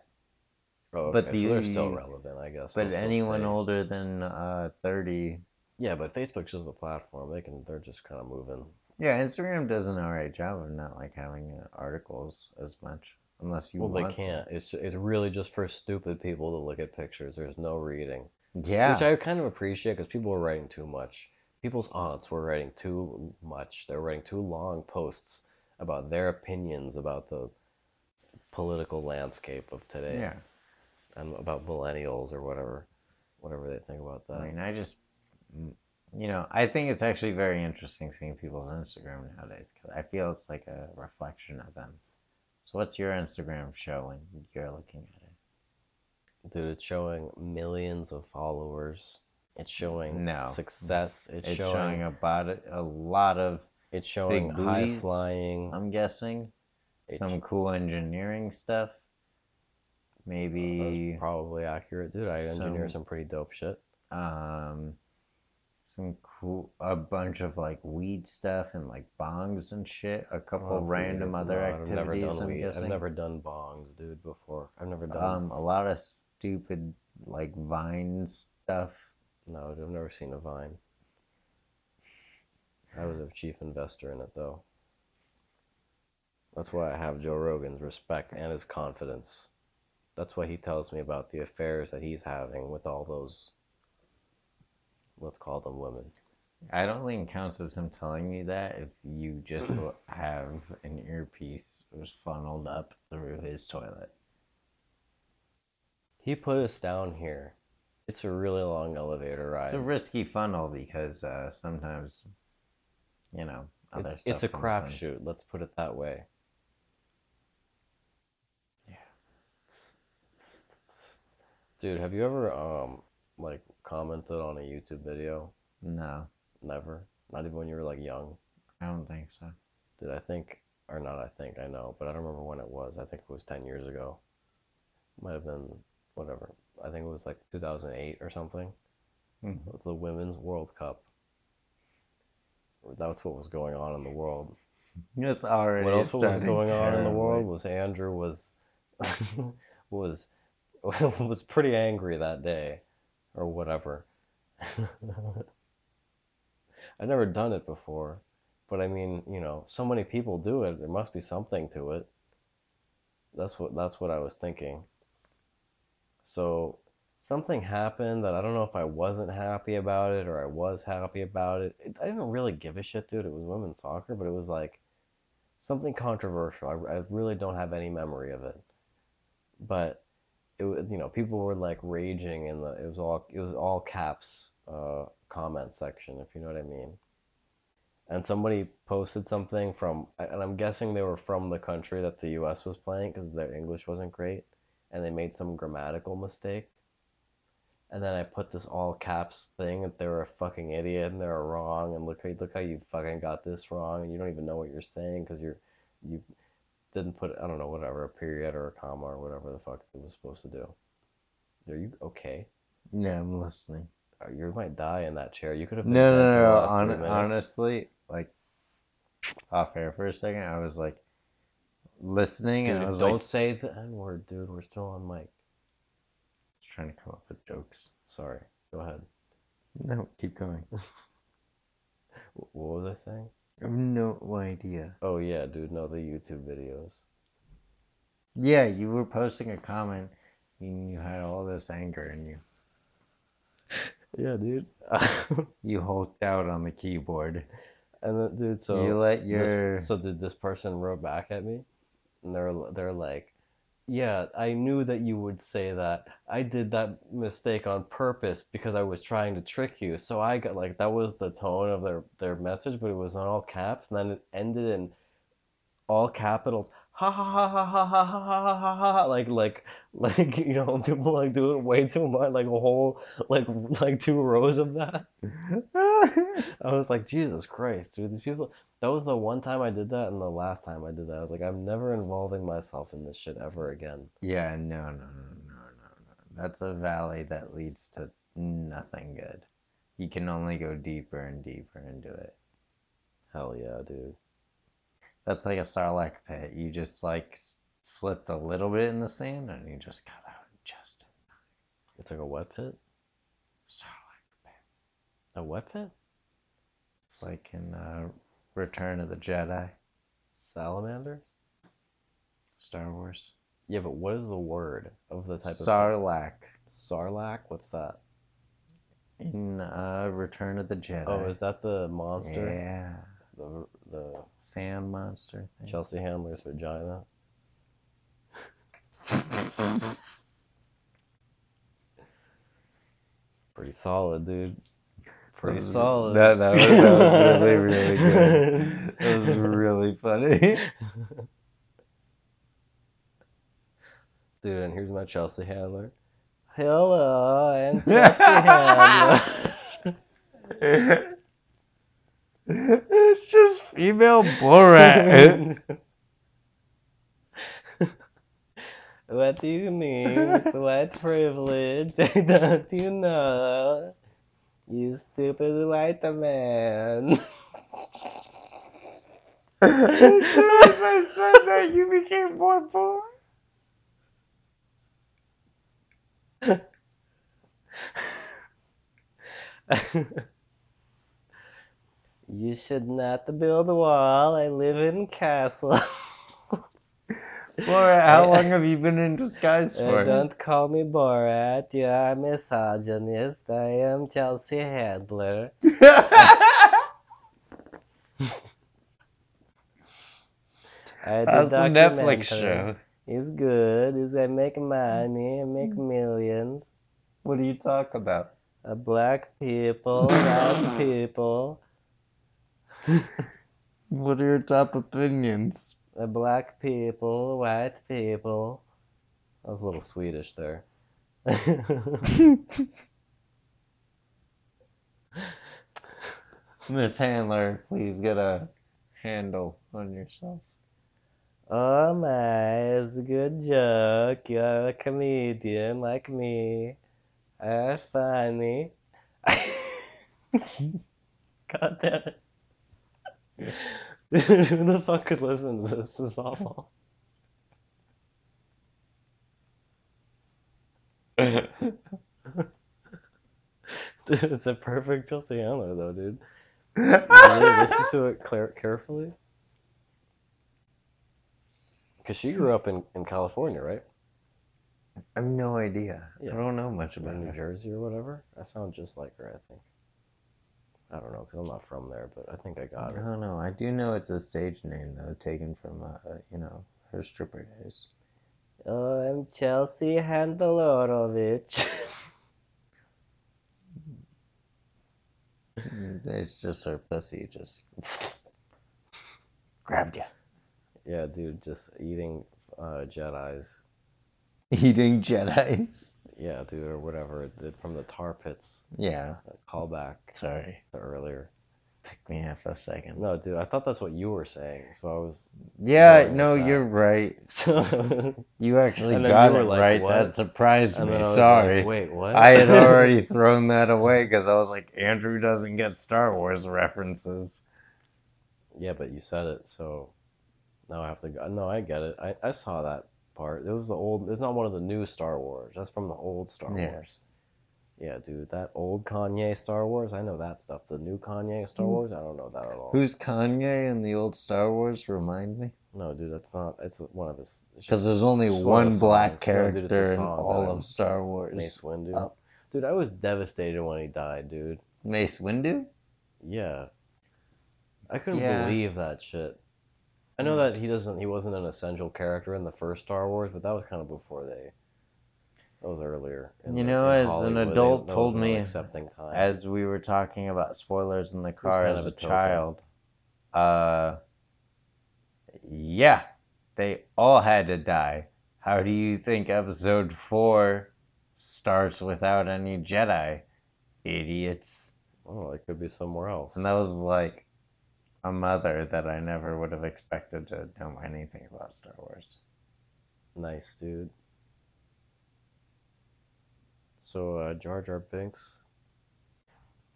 Oh, But okay, so they're still relevant, I guess. but anyone stay. older than uh, 30. Yeah, but Facebook's just a platform. They can. They're just kind of moving. Yeah, Instagram does an alright job of not like having articles as much, unless you Well, want. they can't. It's it's really just for stupid people to look at pictures. There's no reading. Yeah, Which I kind of appreciate because people were writing too much. People's aunts were writing too much. They were writing too long posts about their opinions about the political landscape of today yeah. and about millennials or whatever, whatever they think about that. I mean, I just, you know, I think it's actually very interesting seeing people's Instagram nowadays because I feel it's like a reflection of them. So, what's your Instagram showing? you're looking at it? Dude, it's showing millions of followers. It's showing No. success. It's, It's showing, showing about it, a lot of, it's showing high booties. flying. I'm guessing, some cool engineering stuff. Maybe probably accurate, dude. I engineer some- some pretty dope shit. um some cool a bunch of like weed stuff and like bongs and shit. A couple Oh, random weird. other No, activities. I'm weed. guessing. I've never done bongs, dude, before. I've never done. Um, a lot of stupid like Vine stuff. no, I've never seen a Vine. I was a chief investor in it, though. That's why I have Joe Rogan's respect and his confidence. That's why he tells me about the affairs that he's having with all those, let's call them women. I don't think it counts as him telling me that if you just have an earpiece was funneled up through his toilet. He put us down here. It's a really long elevator ride. It's a risky funnel because uh, sometimes, you know, other It's, stuff it's a crapshoot. Let's put it that way. Yeah. Dude, have you ever um like commented on a YouTube video? No, Never. Not even when you were like young. I don't think so. Did I think or not? I think I know, but I don't remember when it was. I think it was ten years ago. Might have been whatever. I think it was like 2008 or something. Mhm. With the Women's World Cup. That's what was going on in the world. It's already what else was going on in the world was Andrew was was was pretty angry that day or whatever. I'd never done it before, but I mean, you know, so many people do it. There must be something to it. That's what that's what I was thinking. So something happened that I don't know if I wasn't happy about it or I was happy about it. it I didn't really give a shit, dude. It was women's soccer, but it was like something controversial. I, I really don't have any memory of it, but it was you know people were like raging in the it was all it was all caps uh, comment section if you know what I mean. And somebody posted something from and I'm guessing they were from the country that the U.S. was playing because their English wasn't great, and they made some grammatical mistake. And then I put this all caps thing that they were a fucking idiot and they were wrong and look look how you fucking got this wrong and you don't even know what you're saying because you're you didn't put I don't know whatever a period or a comma or whatever the fuck it was supposed to do. Are you okay? Yeah, I'm listening. Uh, You might die in that chair. You could have been No, dead no, no. Hon- honestly, like off air for a second, I was like listening, and I was don't like say the N word, dude. We're still on mic. Just trying to come up with jokes. Sorry. Go ahead. No, keep going. What was I saying? I have no idea. Oh yeah, dude. No, the YouTube videos. Yeah, you were posting a comment, and you had all this anger in you. Yeah, dude. You hulked out on the keyboard. and then, dude, so you let this- your so did this person wrote back at me, and they're they're like, yeah, I knew that you would say that. I did that mistake on purpose because I was trying to trick you. So I got like that was the tone of their their message, but it was in all caps, and then it ended in all capitals. Ha ha ha ha ha ha ha ha ha ha ha like like like you know people like do it way too much like a whole like like two rows of that I was like, Jesus Christ, dude, these people. That was the one time I did that, and the last time I did that. I was like, I'm never involving myself in this shit ever again. Yeah, no, no, no, no, no, no. That's a valley that leads to nothing good. You can only go deeper and deeper into it. Hell yeah, dude. That's like a Sarlacc pit. You just like s- slipped a little bit in the sand and you just got out just in time. It's like a wet pit? Sarlacc pit. A wet pit? It's like in uh, Return of the Jedi, Salamander? Star Wars. Yeah, but what is the word of the type Sarlacc of Sarlacc? Sarlacc? What's that? in uh, Return of the Jedi. Oh, is that the monster? Yeah, The the sand monster thing. Chelsea Handler's vagina? Pretty solid, dude. Pretty solid. That, that, was, that was really, really good. That was really funny. Dude, and here's my Chelsea Handler. Hello, I'm Chelsea Handler. it's just female Borat. What do you mean white privilege? Don't you know? You stupid white man. as soon as I said that, you became more poor. you should not build a wall. I live in castle. Borat, how long have you been in disguise Uh, for? don't call me Borat. You are a misogynist. I am Chelsea Handler. I How's the Netflix show? It's good. It's I make money. I make millions. What do you talk about? Uh, black people, white people. What are your top opinions? Black people, white people. That was a little Swedish there. Miss Handler, please get a handle on yourself. oh my, it's a good joke. You're a comedian like me. Are funny. God damn it. Dude, who the fuck could listen to this? This is awful. Dude, it's a perfect Chelsea Handler, though, dude. Really listen to it clar- carefully? Because she grew up in, in California, right? I have no idea. Yeah. I don't know much about New. Jersey or whatever. I sound just like her, I think. I don't know, because I'm not from there, but I think I I got it. don't know. I do know it's a stage name though, taken from uh, uh, you know her stripper days. Oh, I'm Chelsea Handlerovich. It's just her pussy just grabbed you. yeah, dude, just eating uh, Jedi's. Eating Jedi's. Yeah, dude, or whatever it did from the tar pits. Yeah. Callback Sorry. to earlier. Took me half a second. No, dude, I thought that's what you were saying, so I was. Yeah, no, you're right. So, You actually got you it like, right. "What?" That surprised and me. then I was Sorry. like, wait, what? I had already thrown that away because I was like, Andrew doesn't get Star Wars references. Yeah, but you said it, so now I have to go. No, I get it. I, I saw that part. It was the old. It's not one of the new Star Wars. That's from the old Star Yeah. Wars. Yeah, dude, that old Kanye Star Wars. I know that stuff. The new Kanye Star hmm. Wars. I don't know that at all. Who's Kanye in the old Star Wars? Remind me. No, dude, that's not. It's one of his. Because there's only one of one the black songs. No, dude, character in all of Star Wars. Mace Windu. Oh. Dude, I was devastated when he died, dude. Mace Windu? Yeah. I couldn't Yeah. believe that shit. I know Mm. that he doesn't he wasn't an essential character in the first Star Wars, but that was kind of before they that was earlier. You the- know, as an Hollywood. They- adult that told me, accepting time. As we were talking about spoilers in the car as of a a token. child, uh, yeah, they all had to die. How do you think episode four starts without any Jedi? Idiots. oh, it could be somewhere else. And that was like a mother that I never would have expected to know anything about Star Wars. Nice, dude. So, uh, Jar Jar Binks.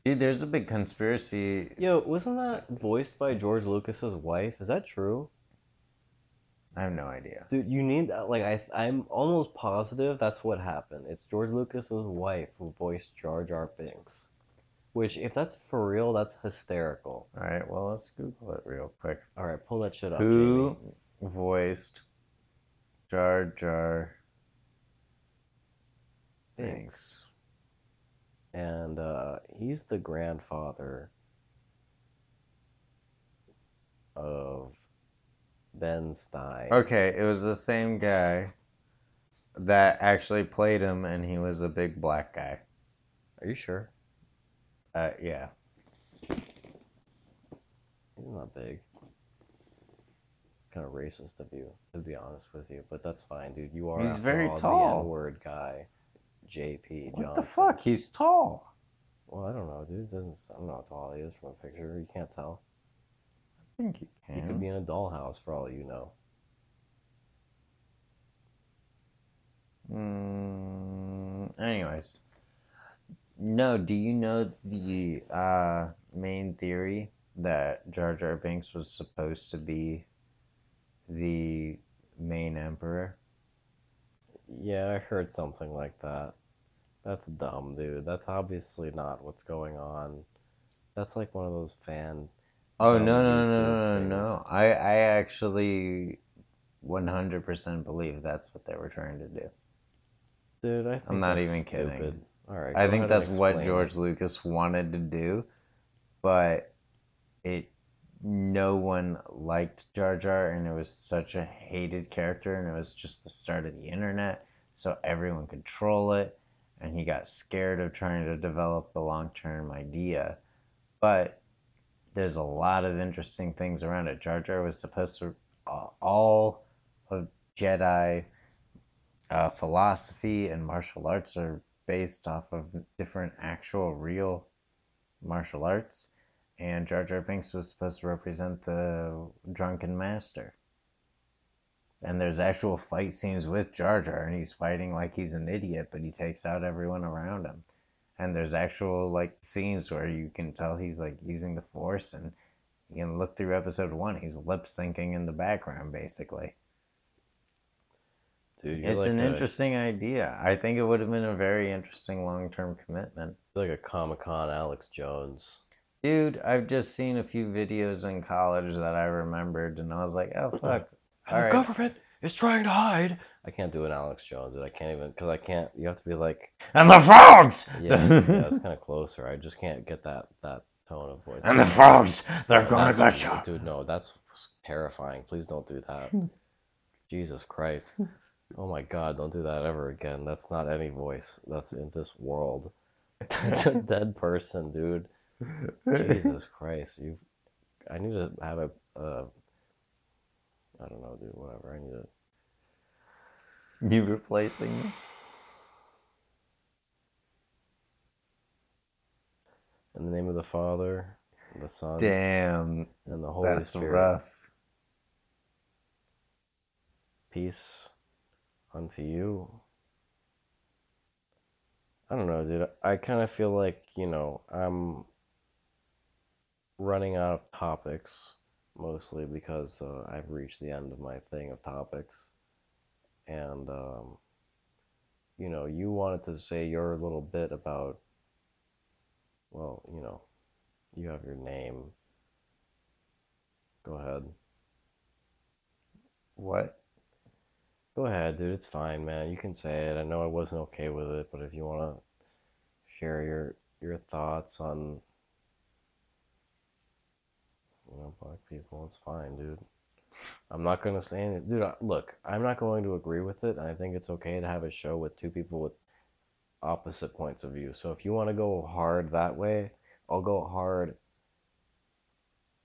Dude, there's a big conspiracy. Yo, wasn't that voiced by George Lucas's wife? Is that true? I have no idea. Dude, you need that. like I I'm almost positive that's what happened. It's George Lucas's wife who voiced Jar Jar Binks. Which if that's for real, that's hysterical. All right, well, let's Google it real quick. All right, pull that shit up. Who Jamie. voiced Jar Jar Binks. And uh, he's the grandfather of Ben Stein. Okay, it was the same guy that actually played him, and he was a big black guy. Are you sure? Uh, yeah. He's not big. Kind of racist of you, to be honest with you, but that's fine, dude. You are He's very all, tall. the N-word guy, JP Johnson. What the fuck? He's tall. Well, I don't know, dude. Doesn't I don't know how tall he is from a picture. You can't tell. I think he can He could be in a dollhouse for all you know. Mm, anyways, no. Do you know the uh, main theory that Jar Jar Binks was supposed to be the main emperor? Yeah, I heard something like that. That's dumb, dude. That's obviously not what's going on. That's like one of those fan. Oh no no no no no! I I actually one hundred percent believe that's what they were trying to do. Dude, I think I'm not even kidding. All right. I think that's what George. Lucas wanted to do, but it no one liked Jar Jar, and it was such a hated character, and it was just the start of the internet, so everyone could troll it, and he got scared of trying to develop the long term idea. But there's a lot of interesting things around it. Jar Jar was supposed to uh, all of Jedi uh, philosophy and martial arts are based off of different actual real martial arts, and Jar Jar Binks was supposed to represent the drunken master. And there's actual fight scenes with Jar Jar, and he's fighting like he's an idiot, but he takes out everyone around him. And there's actual like scenes where you can tell he's like using the Force, and you can look through Episode One. He's lip syncing in the background, basically. Dude, you're It's like an a, interesting idea. I think it would have been a very interesting long term commitment. like a Comic Con Alex Jones. Dude, I've just seen a few videos in college that I remembered, and I was like, oh, fuck. All the right. government is trying to hide. I can't do an Alex Jones, dude. I can't even because I can't. You have to be like, And the frogs! yeah, yeah, that's kind of closer. I just can't get that that tone of voice. and the frogs! They're gonna get you! Dude, no, that's terrifying. Please don't do that. Jesus Christ. Oh my God, don't do that ever again. That's not any voice that's in this world. It's a dead person, dude. Jesus Christ, you. I need to have a. Uh, I don't know, dude. Whatever. I need to. You replacing me? In the name of the Father, the Son, Damn, and the Holy that's Spirit. rough. Peace unto you. I don't know, dude. I kind of feel like, you know, I'm running out of topics, mostly because uh, I've reached the end of my thing of topics. And, um, you know, you wanted to say your little bit about, well, you know, you have your name. Go ahead. What? Go ahead, dude. It's fine, man. You can say it. I know I wasn't okay with it, but if you want to share your your thoughts on you know black people, it's fine, dude. I'm not gonna say anything, dude. Look, I'm not going to agree with it, and I think it's okay to have a show with two people with opposite points of view. So if you want to go hard that way, I'll go hard.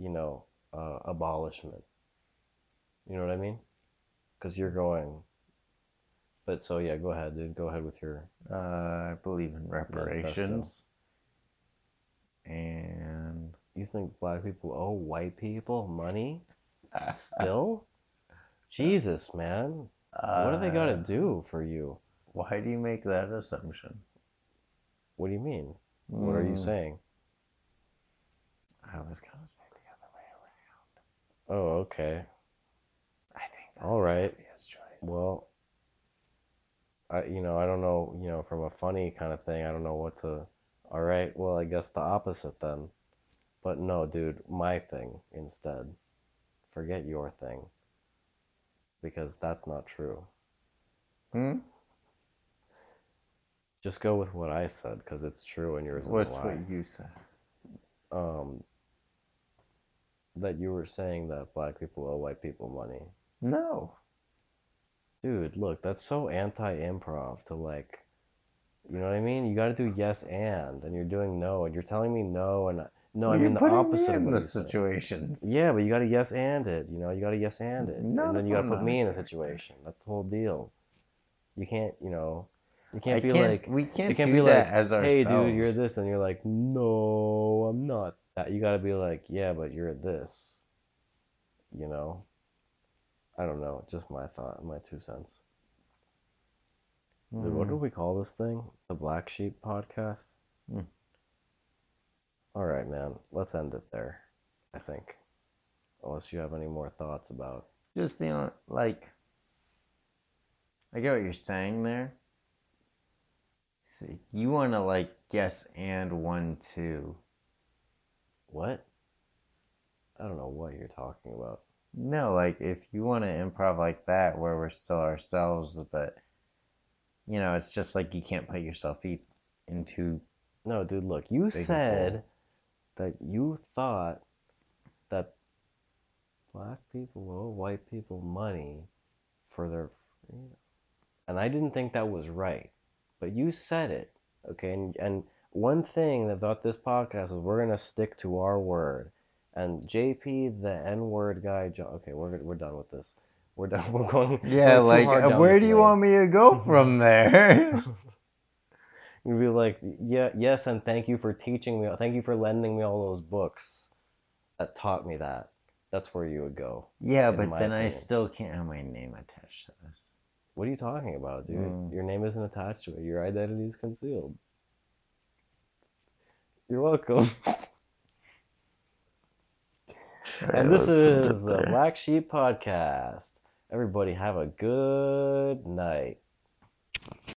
You know, uh, abolishment. You know what I mean? Because you're going. But so yeah, go ahead, dude. Go ahead with your. Uh, I believe in reparations. And You think black people owe white people money? Still? Jesus, man. What do they got to uh, do for you? Why do you make that assumption? What do you mean? What are you Mm, saying? I was gonna say the other way around. Oh, okay. I think that's All right. Well, I you know I don't know you know from a funny kind of thing I don't know what to. All right, well I guess the opposite then. But no, dude, my thing instead. Forget your thing. Because that's not true. Hmm? Just go with what I said because it's true and yours is What's a lie. what you said? Um, that you were saying that black people owe white people money. No. Dude, look, that's so anti-improv to like, you know what I mean? You got to do yes and, and you're doing no, and you're telling me no, and no, I mean the opposite me of in the situations. Yeah, but you got to yes and it. You know, you got to yes and it, Not and then you got to put me in a situation. That's the whole deal. You can't, you know, you can't be can't. like, we can't, you can't do be that like, as ourselves. hey, dude, you're this, and you're like, no, I'm not that. You got to be like, yeah, but you're this. You know. I don't know. Just my thought, my two cents. Dude, what do Mm. we call this thing? The Black Sheep Podcast? Hmm. All right, man. Let's end it there, I think. Unless you have any more thoughts about. Just you know, like I get what you're saying there. See, you want to like yes and one two. What? I don't know what you're talking about. No, like if you want to improv like that, where we're still ourselves, but you know, it's just like you can't put yourself e- into. No, dude, look, you said that you thought that black people owe white people money for their freedom. And I didn't think that was right. But you said it, okay? And, and one thing about this podcast is we're going to stick to our word. And JP, the N word guy, Jo- okay, we're, we're done with this. We're done. We're going. Yeah, like where do you lane. want me to go from there? You'd be like, yeah, yes, and thank you for teaching me. Thank you for lending me all those books that taught me that. That's where you would go. yeah, but then I still can't have my name attached to this. What are you talking about, dude? Mm. Your name isn't attached to it. Your identity is concealed. You're welcome. And this is the Black Sheep Podcast. Everybody have a good night.